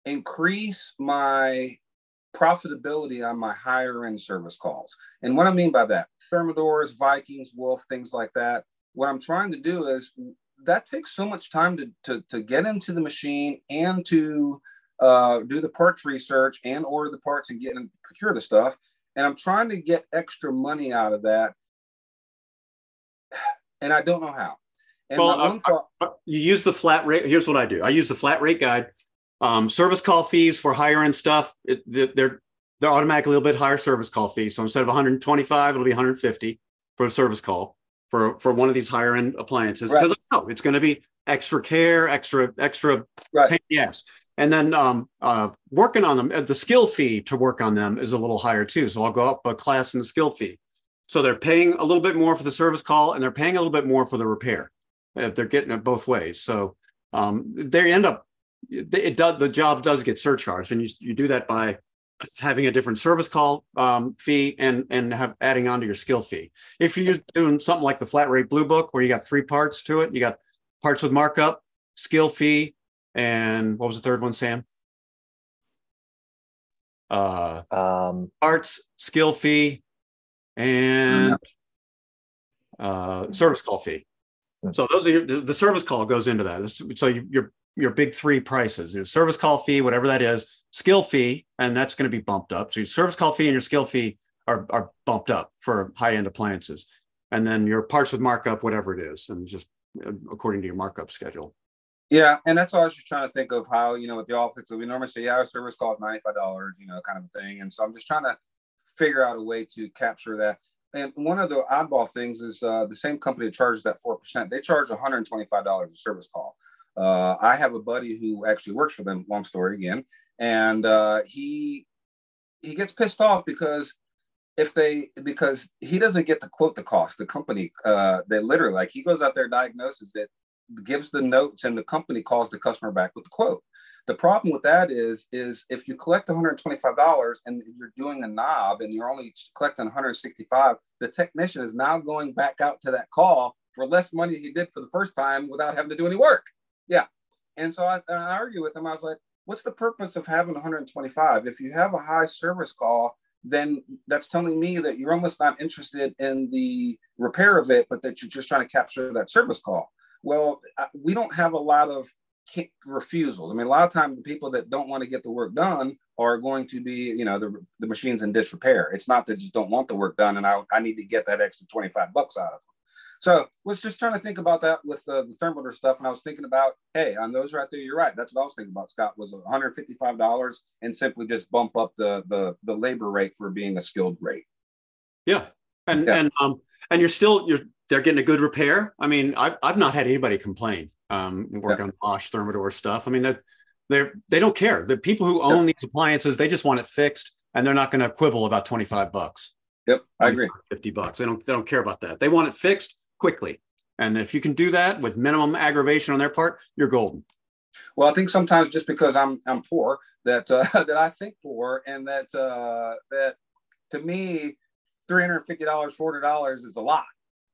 [SPEAKER 3] increase my profitability on my higher end service calls. And what I mean by that, Thermadors, Vikings, Wolf, things like that. What I'm trying to do is that takes so much time to, to, to get into the machine and to uh, do the parts research and order the parts and get and procure the stuff and I'm trying to get extra money out of that, and I don't know how. And
[SPEAKER 1] well, uh, you use the flat rate. Here's what I do: I use the flat rate guide. Um, service call fees for higher end stuff, it, they're they're automatically a little bit higher service call fees. So instead of 125, it'll be 150 for a service call for for one of these higher end appliances because right. I it's going to be extra care, extra extra right. pain yes. And then um, uh, working on them, uh, the skill fee to work on them is a little higher too. So I'll go up a class in the skill fee. So they're paying a little bit more for the service call and they're paying a little bit more for the repair. If they're getting it both ways. So um, they end up, it does, the job does get surcharged. And you, you do that by having a different service call um, fee and and have adding on to your skill fee. If you're doing something like the flat rate blue book where you got three parts to it, you got parts with markup, skill fee, and what was the third one, Sam? Uh, um, arts, skill fee, and uh, service call fee. Hmm. So those are your, the, the service call goes into that. So you, your your big three prices: your service call fee, whatever that is, skill fee, and that's going to be bumped up. So your service call fee and your skill fee are are bumped up for high end appliances, and then your parts with markup, whatever it is, and just uh, according to your markup schedule.
[SPEAKER 3] Yeah, and that's all I was just trying to think of how, you know, with the office, we normally say, yeah, our service cost $95, you know, kind of a thing. And so I'm just trying to figure out a way to capture that. And one of the oddball things is uh, the same company that charges that 4%, they charge $125 a service call. Uh, I have a buddy who actually works for them, long story again, and uh, he he gets pissed off because if they because he doesn't get to quote the cost the company uh they literally like he goes out there diagnoses it gives the notes and the company calls the customer back with the quote. The problem with that is, is if you collect $125 and you're doing a knob and you're only collecting 165, the technician is now going back out to that call for less money he did for the first time without having to do any work. Yeah. And so I, I argue with him. I was like, what's the purpose of having 125? If you have a high service call, then that's telling me that you're almost not interested in the repair of it, but that you're just trying to capture that service call. Well, we don't have a lot of refusals. I mean, a lot of times the people that don't want to get the work done are going to be, you know, the, the machine's in disrepair. It's not that just don't want the work done and I, I need to get that extra 25 bucks out of them. So was just trying to think about that with uh, the Thermador stuff. And I was thinking about, hey, on those right there, you're right. That's what I was thinking about, Scott, was $155 and simply just bump up the, the, the labor rate for being a skilled rate.
[SPEAKER 1] Yeah. And, yeah. and, um, and you're still, you're, they're getting a good repair. I mean, I've, I've not had anybody complain. Um, work yeah. on Bosch Thermador stuff. I mean, that they're they don't care. The people who own yep. these appliances, they just want it fixed, and they're not going to quibble about twenty five bucks.
[SPEAKER 3] Yep, I agree.
[SPEAKER 1] Fifty bucks. They don't they don't care about that. They want it fixed quickly, and if you can do that with minimum aggravation on their part, you're golden.
[SPEAKER 3] Well, I think sometimes just because I'm I'm poor that uh, that I think poor, and that uh, that to me, three hundred fifty dollars, forty dollars is a lot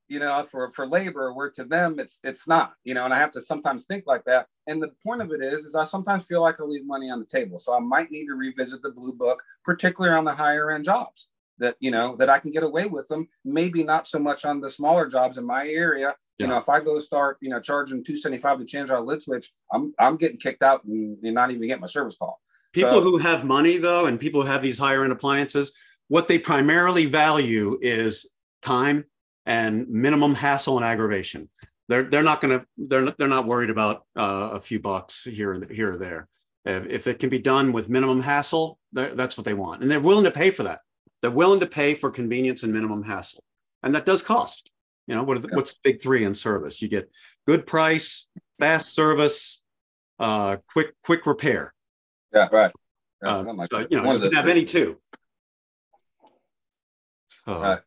[SPEAKER 3] you know, for for labor, where to them it's it's not, you know, and I have to sometimes think like that. And the point of it is, is I sometimes feel like I leave money on the table, so I might need to revisit the blue book, particularly on the higher end jobs that you know that I can get away with them. Maybe not so much on the smaller jobs in my area. Yeah. You know, if I go start, you know, charging two seventy five to change out a lit switch, I'm I'm getting kicked out and, and not even getting my service call.
[SPEAKER 1] People so, who have money though, and people who have these higher end appliances, what they primarily value is time and minimum hassle and aggravation. They're they're not going to they're they're not worried about uh, a few bucks here and here or there. If, it can be done with minimum hassle, that's what they want, and they're willing to pay for that. They're willing to pay for convenience and minimum hassle, and that does cost. You know what the, what's the big three in service? You get good price, fast service, uh, quick quick repair.
[SPEAKER 3] Yeah, right.
[SPEAKER 1] Yeah, uh, like so, you know, you can have any two. So,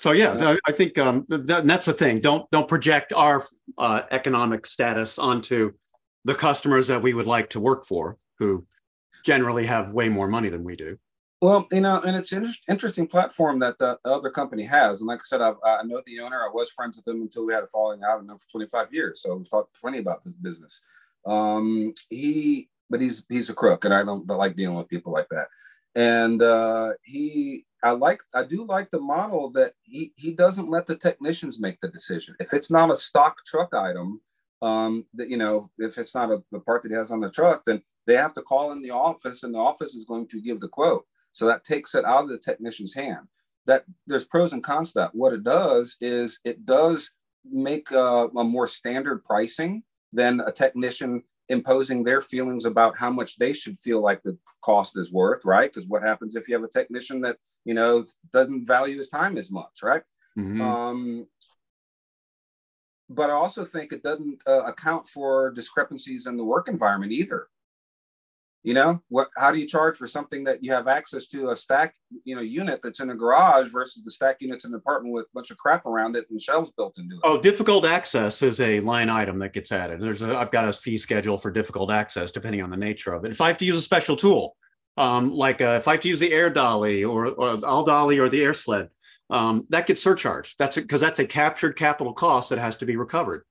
[SPEAKER 1] so yeah, I think um, that, that's the thing. Don't don't project our uh, economic status onto the customers that we would like to work for, who generally have way more money than we do.
[SPEAKER 3] Well, you know, and it's an interesting platform that the other company has. And like I said, I've, i know the owner. I was friends with him until we had a falling out. I've known for 25 years, so we've talked plenty about this business. Um, he, but he's he's a crook, and I don't like dealing with people like that. And uh, he I like I do like the model that he he doesn't let the technicians make the decision. If it's not a stock truck item, um, that you know, if it's not a the part that he has on the truck, then they have to call in the office, and the office is going to give the quote. So that takes it out of the technician's hand. That there's pros and cons to that. What it does is it does make a, a more standard pricing than a technician imposing their feelings about how much they should feel like the cost is worth, right? Because what happens if you have a technician that you know doesn't value his time as much, right? Mm-hmm. Um, but I also think it doesn't uh, account for discrepancies in the work environment either you know what how do you charge for something that you have access to a stack you know unit that's in a garage versus the stack units in an apartment with a bunch of crap around it and shelves built into it?
[SPEAKER 1] Oh difficult access is a line item that gets added. There's a i've got a fee schedule for difficult access depending on the nature of it. If i have to use a special tool um, like uh, if i have to use the air dolly or, or all dolly or the air sled um, that gets surcharged. That's because that's a captured capital cost that has to be recovered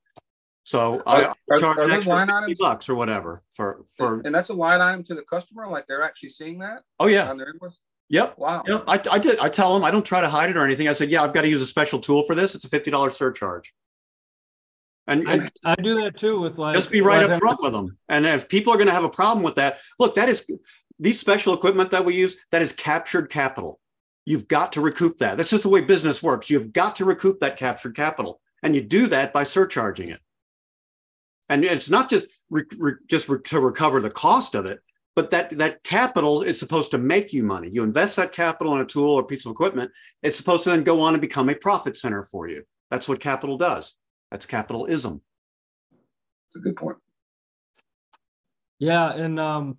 [SPEAKER 1] so are, I charge are, an extra line items? bucks or whatever for for
[SPEAKER 3] and that's a line item to the customer. Like they're actually seeing that.
[SPEAKER 1] Oh yeah. On their invoice. Yep. Wow. Yep. I, I did. I tell them I don't try to hide it or anything. I said, yeah, I've got to use a special tool for this. It's a fifty dollars surcharge.
[SPEAKER 5] And, and I, I, do that too with like
[SPEAKER 1] just be right up front with them. And if people are going to have a problem with that, look, that is these special equipment that we use. That is captured capital. You've got to recoup that. That's just the way business works. You've got to recoup that captured capital, and you do that by surcharging it and it's not just re, re, just re, to recover the cost of it but that that capital is supposed to make you money you invest that capital in a tool or piece of equipment it's supposed to then go on and become a profit center for you that's what capital does that's capitalism
[SPEAKER 3] it's a good point
[SPEAKER 5] yeah and um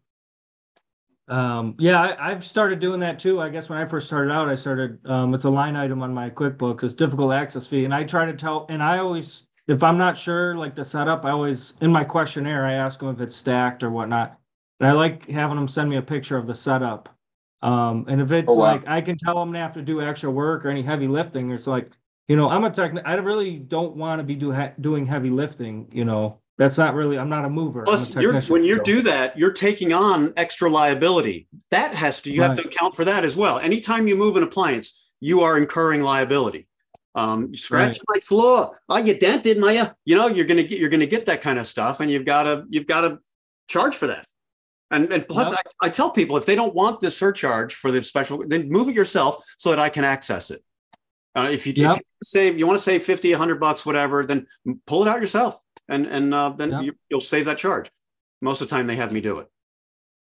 [SPEAKER 5] um, yeah, I, have started doing that too. I guess when I first started out, I started, um, it's a line item on my QuickBooks. It's difficult access fee. And I try to tell, and I always if I'm not sure, like the setup, I always in my questionnaire I ask them if it's stacked or whatnot. And I like having them send me a picture of the setup. Um, and if it's oh, wow. like I can tell them they have to do extra work or any heavy lifting, it's like you know I'm a tech. I really don't want to be do ha- doing heavy lifting. You know that's not really. I'm not a mover.
[SPEAKER 1] Plus, a you're, when you so. do that, you're taking on extra liability. That has to you right. have to account for that as well. Anytime you move an appliance, you are incurring liability. Um, you scratch right. my floor. Oh, you dented my, uh, you know, you're gonna get you're gonna get that kind of stuff, and you've got to you've got to charge for that. And and plus, yep. I, I tell people if they don't want the surcharge for the special, then move it yourself so that I can access it. Uh, if, you, yep. if you save, you want to save 50, 100 bucks, whatever, then pull it out yourself, and and uh, then yep. you, you'll save that charge. Most of the time, they have me do it.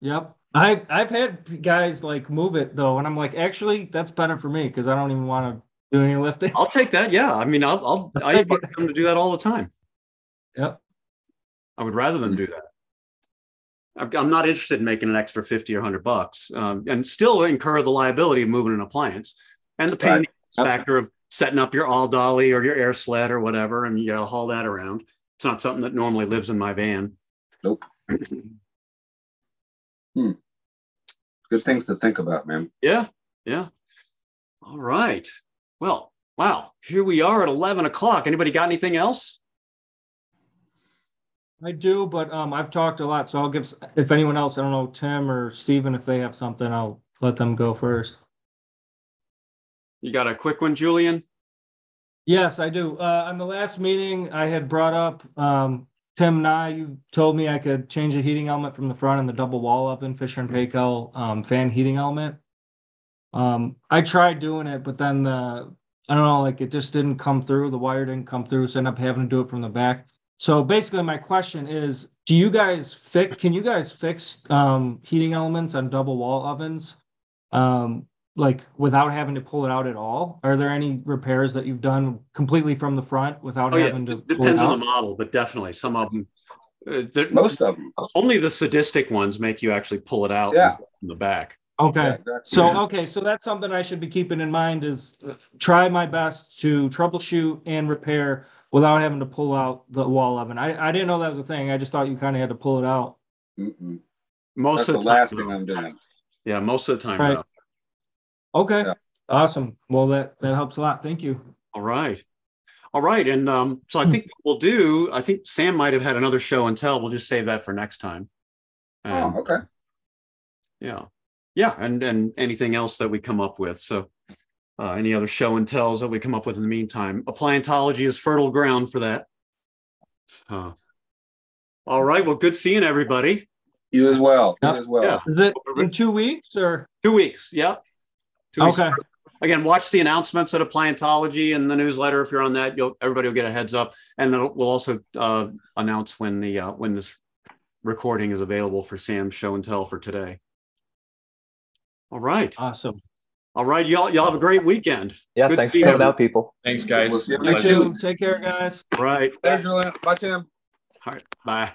[SPEAKER 5] Yep. I I've had guys like move it though, and I'm like, actually, that's better for me because I don't even want to doing any lifting?
[SPEAKER 1] I'll take that. Yeah. I mean, I'll, I'll I invite them to do that all the time.
[SPEAKER 5] Yep.
[SPEAKER 1] I would rather them do that. I'm not interested in making an extra 50 or 100 bucks um, and still incur the liability of moving an appliance and the pain right. factor of setting up your all dolly or your air sled or whatever. And you got to haul that around. It's not something that normally lives in my van.
[SPEAKER 3] Nope. hmm. Good things to think about, man.
[SPEAKER 1] Yeah. Yeah. All right. Well, wow, here we are at 11 o'clock. Anybody got anything else?
[SPEAKER 5] I do, but um, I've talked a lot, so I'll give, if anyone else, I don't know, Tim or Steven, if they have something, I'll let them go first.
[SPEAKER 1] You got a quick one, Julian?
[SPEAKER 5] Yes, I do. Uh, on the last meeting, I had brought up, um, Tim Nye, you told me I could change the heating element from the front and the double wall oven, Fisher and Paykel, um, fan heating element. Um, I tried doing it, but then the, I don't know, like it just didn't come through. The wire didn't come through, so I ended up having to do it from the back. So basically, my question is, do you guys fix, can you guys fix, um, heating elements on double wall ovens? Um, like without having to pull it out at all? Are there any repairs that you've done completely from the front without
[SPEAKER 1] Oh, yeah,
[SPEAKER 5] having to
[SPEAKER 1] it
[SPEAKER 5] pull it
[SPEAKER 1] depends on the model, but definitely some of them. Uh,
[SPEAKER 3] Most of them.
[SPEAKER 1] only the sadistic ones make you actually pull it out
[SPEAKER 3] Yeah.
[SPEAKER 1] from the back.
[SPEAKER 5] Okay.
[SPEAKER 3] exactly.
[SPEAKER 5] So, okay, so that's something I should be keeping in mind is uh, try my best to troubleshoot and repair without having to pull out the wall oven. I, I didn't know that was a thing. I just thought you kind of had to pull it out.
[SPEAKER 3] Mm-mm.
[SPEAKER 1] Most
[SPEAKER 3] That's
[SPEAKER 1] of
[SPEAKER 3] the
[SPEAKER 1] the time,
[SPEAKER 3] last thing. I'm doing.
[SPEAKER 1] Yeah, most of the time.
[SPEAKER 5] Right.
[SPEAKER 1] no.
[SPEAKER 5] Okay,
[SPEAKER 3] Yeah.
[SPEAKER 5] awesome. Well, that, that helps a lot. Thank you.
[SPEAKER 1] All right. All right. And um, so I think what we'll do, I think Sam might have had another show and tell. We'll just save that for next time. And,
[SPEAKER 3] Oh, okay.
[SPEAKER 1] Yeah. Yeah. And and anything else that we come up with. So uh, any other show and tells that we come up with in the meantime. Appliantology is fertile ground for that. So, all right. Well, good seeing everybody.
[SPEAKER 3] You as well. You
[SPEAKER 5] Yeah.
[SPEAKER 3] as well.
[SPEAKER 1] Yeah.
[SPEAKER 5] Is it in two weeks or?
[SPEAKER 1] Two weeks. Yeah. Two weeks.
[SPEAKER 5] Okay,
[SPEAKER 1] Again, watch the announcements at Appliantology and the newsletter. If you're on that, you'll everybody will get a heads up, and then we'll also uh, announce when the uh, when this recording is available for Sam's show and tell for today. All right,
[SPEAKER 5] awesome.
[SPEAKER 1] all right, y'all. Y'all have a great weekend.
[SPEAKER 2] Yeah,
[SPEAKER 1] Good
[SPEAKER 2] thanks
[SPEAKER 1] to
[SPEAKER 2] for
[SPEAKER 1] see
[SPEAKER 2] coming
[SPEAKER 1] you.
[SPEAKER 2] out, people.
[SPEAKER 4] Thanks, guys.
[SPEAKER 3] We'll you
[SPEAKER 5] You too. Take care, guys.
[SPEAKER 1] All right,
[SPEAKER 3] Hey, Julian. Bye, Tim.
[SPEAKER 1] all right, bye.